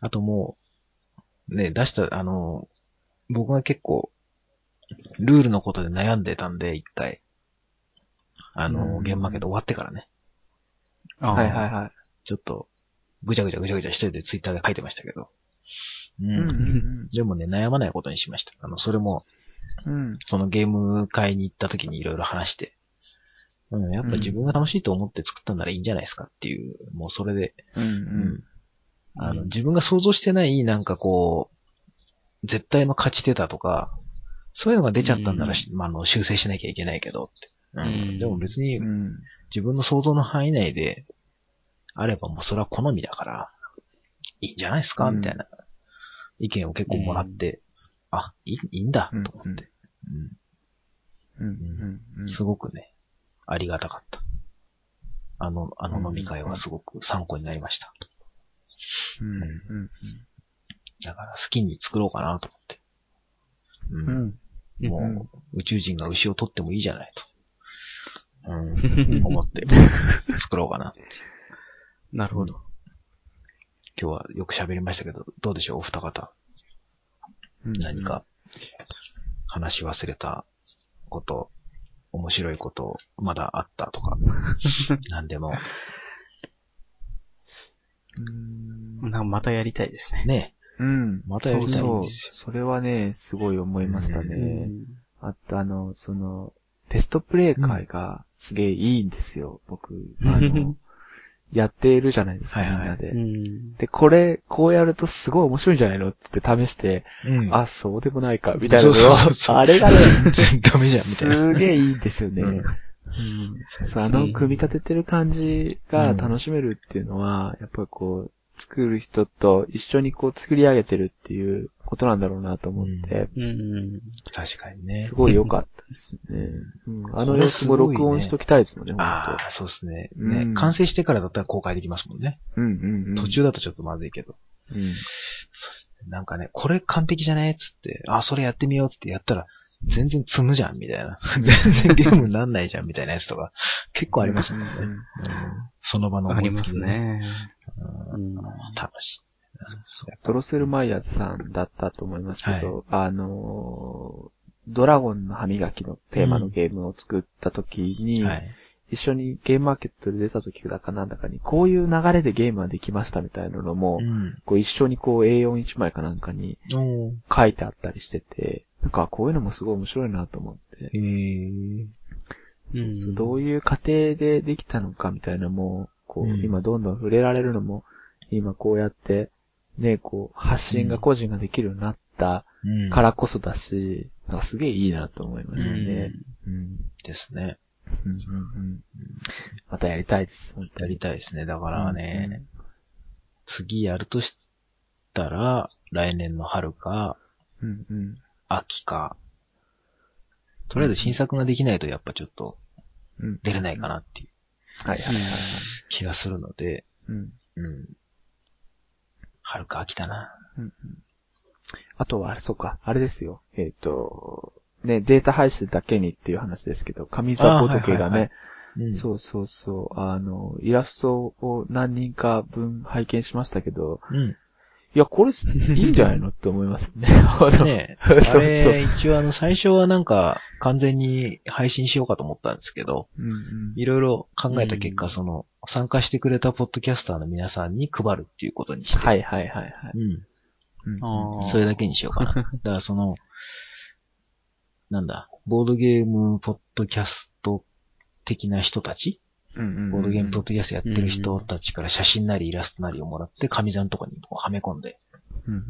S1: あともう、ね、出した、あの、僕が結構、ルールのことで悩んでたんで、一回。あの、
S2: うん
S1: ゲームマーケット終わってからね。
S3: ああ
S2: はいはいはい。
S1: ちょっと、ぐちゃぐちゃぐちゃぐちゃ一人でツイッターで書いてましたけど。うん。
S2: うんうん
S1: でもね、悩まないことにしました。あの、それも、
S2: うん。
S1: そのゲーム会に行った時にいろいろ話して、うん、やっぱ自分が楽しいと思って作ったんならいいんじゃないですかっていう、もうそれで、
S2: うんうん。
S1: あの、自分が想像してない、なんかこう、絶対の勝ち手だとか、そういうのが出ちゃったんならし、まあ、あの、修正しなきゃいけないけどって。うん
S3: うん
S1: でも別に
S2: うん。
S1: 自分の想像の範囲内であればもうそれは好みだから、いいんじゃないですか
S2: うん
S1: みたいな意見を結構もらって、あ、いいいいんだと思って、
S2: うんうんうん。
S1: すごくね、ありがたかった。あの、あの飲み会はすごく参考になりました。
S2: うんうん
S1: だから好きに作ろうかなと思って。う
S2: ん。
S1: もう、宇宙人が牛を取ってもいいじゃないと。うん、思って、作ろうかな。
S3: なるほど。
S1: 今日はよく喋りましたけど、どうでしょう、お二方。何か、話し忘れたこと、面白いこと、まだあったとか、何でも、
S2: うん。
S3: なんかまたやりたいですね。
S1: ね、
S2: うん。
S1: またやりたい
S2: そうそう。それはね、すごい思いましたね。あと、あの、その、テストプレイ会がすげえいいんですよ、僕。あの、やっているじゃないですか、
S1: はいはい
S2: みんなで。
S3: うん。
S2: で、これ、こうやるとすごい面白いんじゃないの？って試して、
S1: うん
S2: あ、そうでもないか、みたいなのを あれがね、
S1: 全然ダメじゃん、みたいな。
S2: すげえいいんですよね。
S1: うん
S2: そうあの、組み立ててる感じが楽しめるっていうのは、やっぱりこう、作る人と一緒にこう作り上げてるっていうことなんだろうなと思って、
S3: うん。
S1: 確かにね
S2: す。ごい良かったですね。うん、あの様子も録音しときたいですもん。ね、
S1: ああ、そうですね。
S2: うん、
S1: 完成してからだったら公開できますもん。ね。
S2: うん。うん。うん。
S1: 途中だとちょっとまずいけど。
S2: うん。
S1: なん。かね、これ完璧じゃないっつって、あ、それやってみようつってやったら、全然積むじゃん、みたいな。全然ゲームになんないじゃん、みたいなやつとか、結構ありますもんね。
S2: うん
S1: うんその場の
S3: あります
S1: 思いつきで。
S3: ね。
S1: うん
S3: うん
S1: 楽しい。
S2: ドロセルマイヤーズさんだったと思いますけど、あのードラゴンの歯磨きのテーマのゲームを作った時に、
S1: はい。
S2: 一緒にゲームマーケットで出た時だかなんだかに、こういう流れでゲームはできましたみたいなのも、
S1: うん。
S2: こう一緒にこう A41 枚かなんかに書いてあったりしてて、なんかこういうのもすごい面白いなと思って、
S1: へー
S3: うん
S2: そうどういう過程でできたのかみたいなのも、こう、
S1: うん
S2: 今どんどん触れられるのも、今こうやって、ね、こう、発信が個人ができるようになった
S1: うん。
S2: からこそだし、なんかすげえいいなと思いますね。うん。
S1: ですね。
S2: うんうんうんまたやりたいです。
S1: やりたいですね。だからね、次やるとしたら、来年の春か、
S2: うんうん。
S1: 秋か、とりあえず新作ができないとやっぱちょっと
S2: うん。
S1: 出れないかなっていう
S2: はいはいはいはい。
S1: 気がするので、
S2: うん。
S1: うん。春か秋だな。
S2: うんうんあとは、そうか、あれですよ。えっ、と、ね、データ配信だけにっていう話ですけど、神座ボトゲがね。そうそうそう、あの、イラストを何人か分拝見しましたけど、
S1: うん。
S2: いや、これ、いいんじゃないのって思いますね。
S1: ね
S2: そうそう
S1: あれ、一応あの、最初はなんか、完全に配信しようかと思ったんですけど、いろいろ考えた結果、
S3: うん
S1: その、参加してくれたポッドキャスターの皆さんに配るっていうことにして。
S2: はいはいはいはい。
S1: うん。
S2: うん
S1: それだけにしようかな。だからその、なんだ、ボードゲームポッドキャスト的な人たち？ボードゲームポッドキャストやってる人たちから写真なりイラストなりをもらって、紙座のとこにはめ込んで、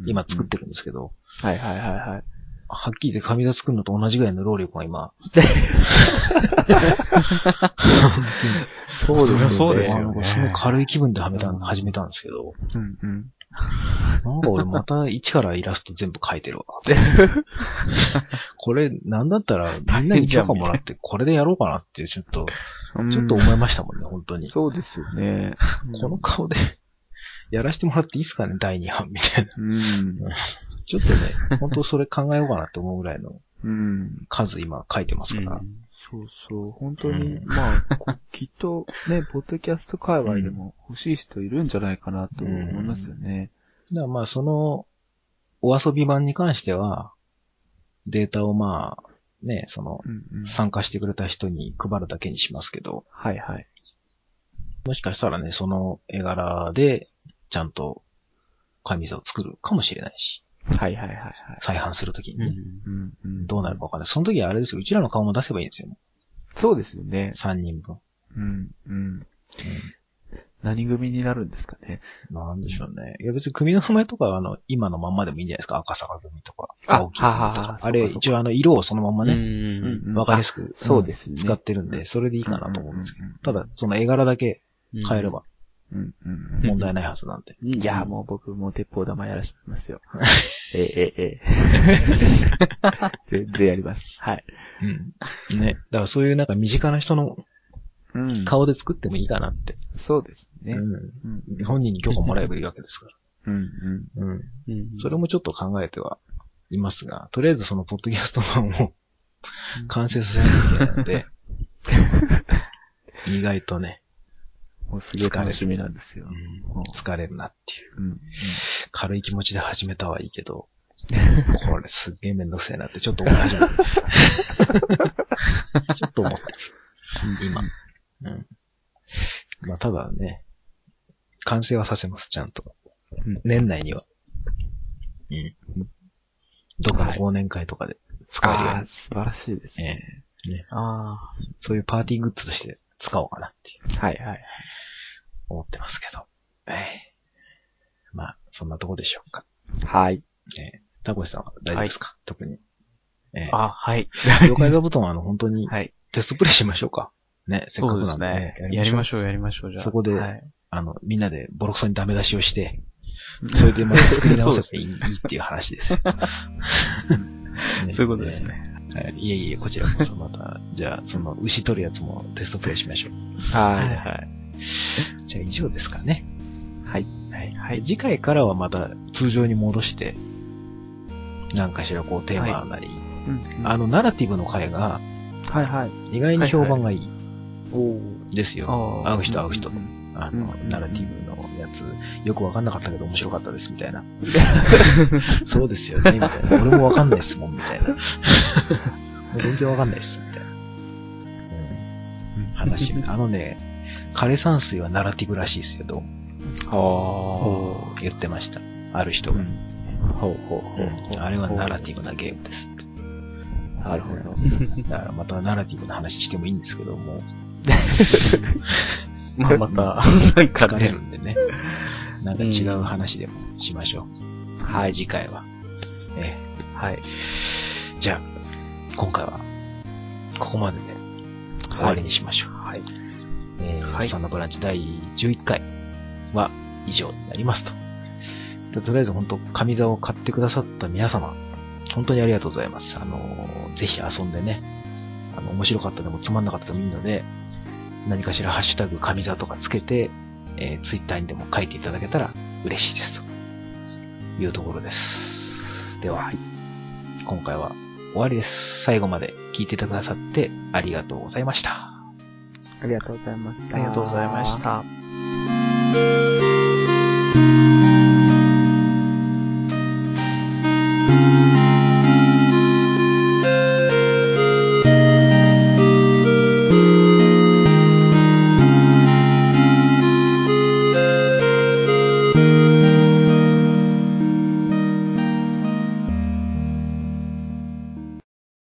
S1: 今作ってるんですけど、
S2: はいはいはいはい。
S1: はっきり言って紙座作るのと同じぐらいの労力が今、
S2: そうですよね。
S3: そうですよね。
S1: すごい軽い気分ではめたん始めたんですけど、
S2: うんうん。
S1: なんか俺また一からイラスト全部描いてるわ。これ、なんだったらみんなに許可もらってこれでやろうかなってちょっと、ちょっと思いましたもんね、本当に。
S2: そうですよね。
S1: この顔で、やらせてもらっていいですかね、第2版みたいな。
S2: うん。
S1: ちょっとね、本当それ考えようかなって思うぐらいの
S2: うん。
S1: 数今書いてますから。
S2: そうそう。本当に、
S1: うん
S2: まあ、こ きっとね、ポッドキャスト界隈でも欲しい人いるんじゃないかなと思いますよね。
S1: だからまあその、お遊び版に関しては、データをまあ、ね、その、
S2: うんうん。
S1: 参加してくれた人に配るだけにしますけど、
S2: はいはい。
S1: もしかしたらね、その絵柄で、ちゃんと、紙座を作るかもしれないし、
S2: はいはいはいはい。
S1: 再販するときにね、
S2: うんうん。
S1: どうなるかわかんない。その時はあれですよ、うちらの顔も出せばいいんですよ。
S2: そうですよね。
S1: 3人分。
S2: うんうん。何組になるんですかね。
S1: なんでしょうね。いや別に組の名前とかはあの、今のまんまでもいいんじゃないですか。赤坂組とか、
S2: あ
S1: 青木組と
S2: ははは
S1: か。あれ、一応あの、色をそのまんまね、
S2: うん
S1: わかりやすく、
S2: そうですよね
S1: 使ってるんで、それでいいかなと思うんですけど。
S2: うん
S1: ただ、その絵柄だけ変えれば
S2: うんうん
S1: 問題ないはずなんで。
S2: いや、もう僕も鉄砲玉やらしますよ。ええ、ええ、ええ。全然やります。はい。
S1: うん。ね。だからそういうなんか身近な人の
S2: うん
S1: 顔で作ってもいいかなって。
S2: そうですね。
S1: う
S2: うん
S1: ん。本人に許可もらえばいいわけですか
S2: うんうん。
S1: ら。うん。
S3: うん
S1: それもちょっと考えてはいますが、とりあえずそのポッドキャスト版を完成させなきゃいけないので、意外とね、
S2: もうすげえ楽しみなんですよ。
S1: うん疲れるなっていう。
S2: うん。
S1: 軽い気持ちで始めたはいいけど、これすっげえめんどくせえなってちょっと思い始めて。ちょっと思ってる。今。うん。まあただね、完成はさせます、ちゃんと。
S2: うん
S1: 年内には。うん。どっかの忘年会とかで使えるように
S2: ああ、素晴らしいですね。
S1: ええね。
S3: あ
S1: そういうパーティーグッズとして使おうかなっていう
S2: はいはい。
S1: 思ってますけど。ええまあ、そんなとこでしょうか。
S2: はい。
S1: ええタコシさんは大丈夫ですか、特に。ええ
S3: あ。あ、はい。
S1: 妖怪座布団はあの、本当に
S3: はい。
S1: テストプレイしましょうか？ね、せっか
S3: そう
S1: くなんで
S3: ね。やりましょう、やりましょう、じゃあ。
S1: そこで
S3: はい。
S1: あの、みんなでボロクソにダメ出しをして、それでまた作り直せばいいいいっていう話です。ね
S3: そういうことですね。
S1: はいいえいえ、こちらこそまた、じゃあ、その、牛取るやつもテストプレイしましょう。
S2: は
S1: はい。じゃあ、以上ですかね。
S2: い。はい。
S1: はい。はい。次回からはまた通常に戻して、なんかしらこうテーマなり、
S2: うん
S1: あの、ナラティブの回が
S2: はいはい。
S1: 意外に評判がいい
S2: お
S1: ですよ。
S3: あ
S1: 会う人会う人と。あの、
S2: うん
S1: ナラティブのやつ、よくわかんなかったけど面白かったです、みたいな。そうですよね、みたいな。俺もわかんないですもん、みたいな。全然わかんないです、みたいな。うん。話。あのね、枯山水はナラティブらしいですよ、どうも。
S2: あ
S1: 言ってました。ある人が。
S2: ほうほうほうほう。
S1: あれはナラティブなゲームです。
S2: なるほど。
S1: だからまたナラティブな話してもいいんですけども、
S3: まあ、また、なんか
S1: れる。んでね。なんか違う話でもしましょう。
S2: はい
S1: 次回は。え
S3: はい。
S1: えじゃあ、今回は、ここまでで終わりにしましょう。はい。えー、
S3: はい
S1: サンナブランチ第11回は以上になりますと。でとりあえず本当、神座を買ってくださった皆様、本当にありがとうございます。あのー、ぜひ遊んでね、あの、面白かったでもつまんなかったでもいいので、何かしらハッシュタグ神座とかつけて、えー、ツイッターにでも書いていただけたら嬉しいです。というところです。では、今回は終わりです。最後まで聞いてくださってありがとうございました。
S2: ありがとうございました。
S3: ありがとうございました。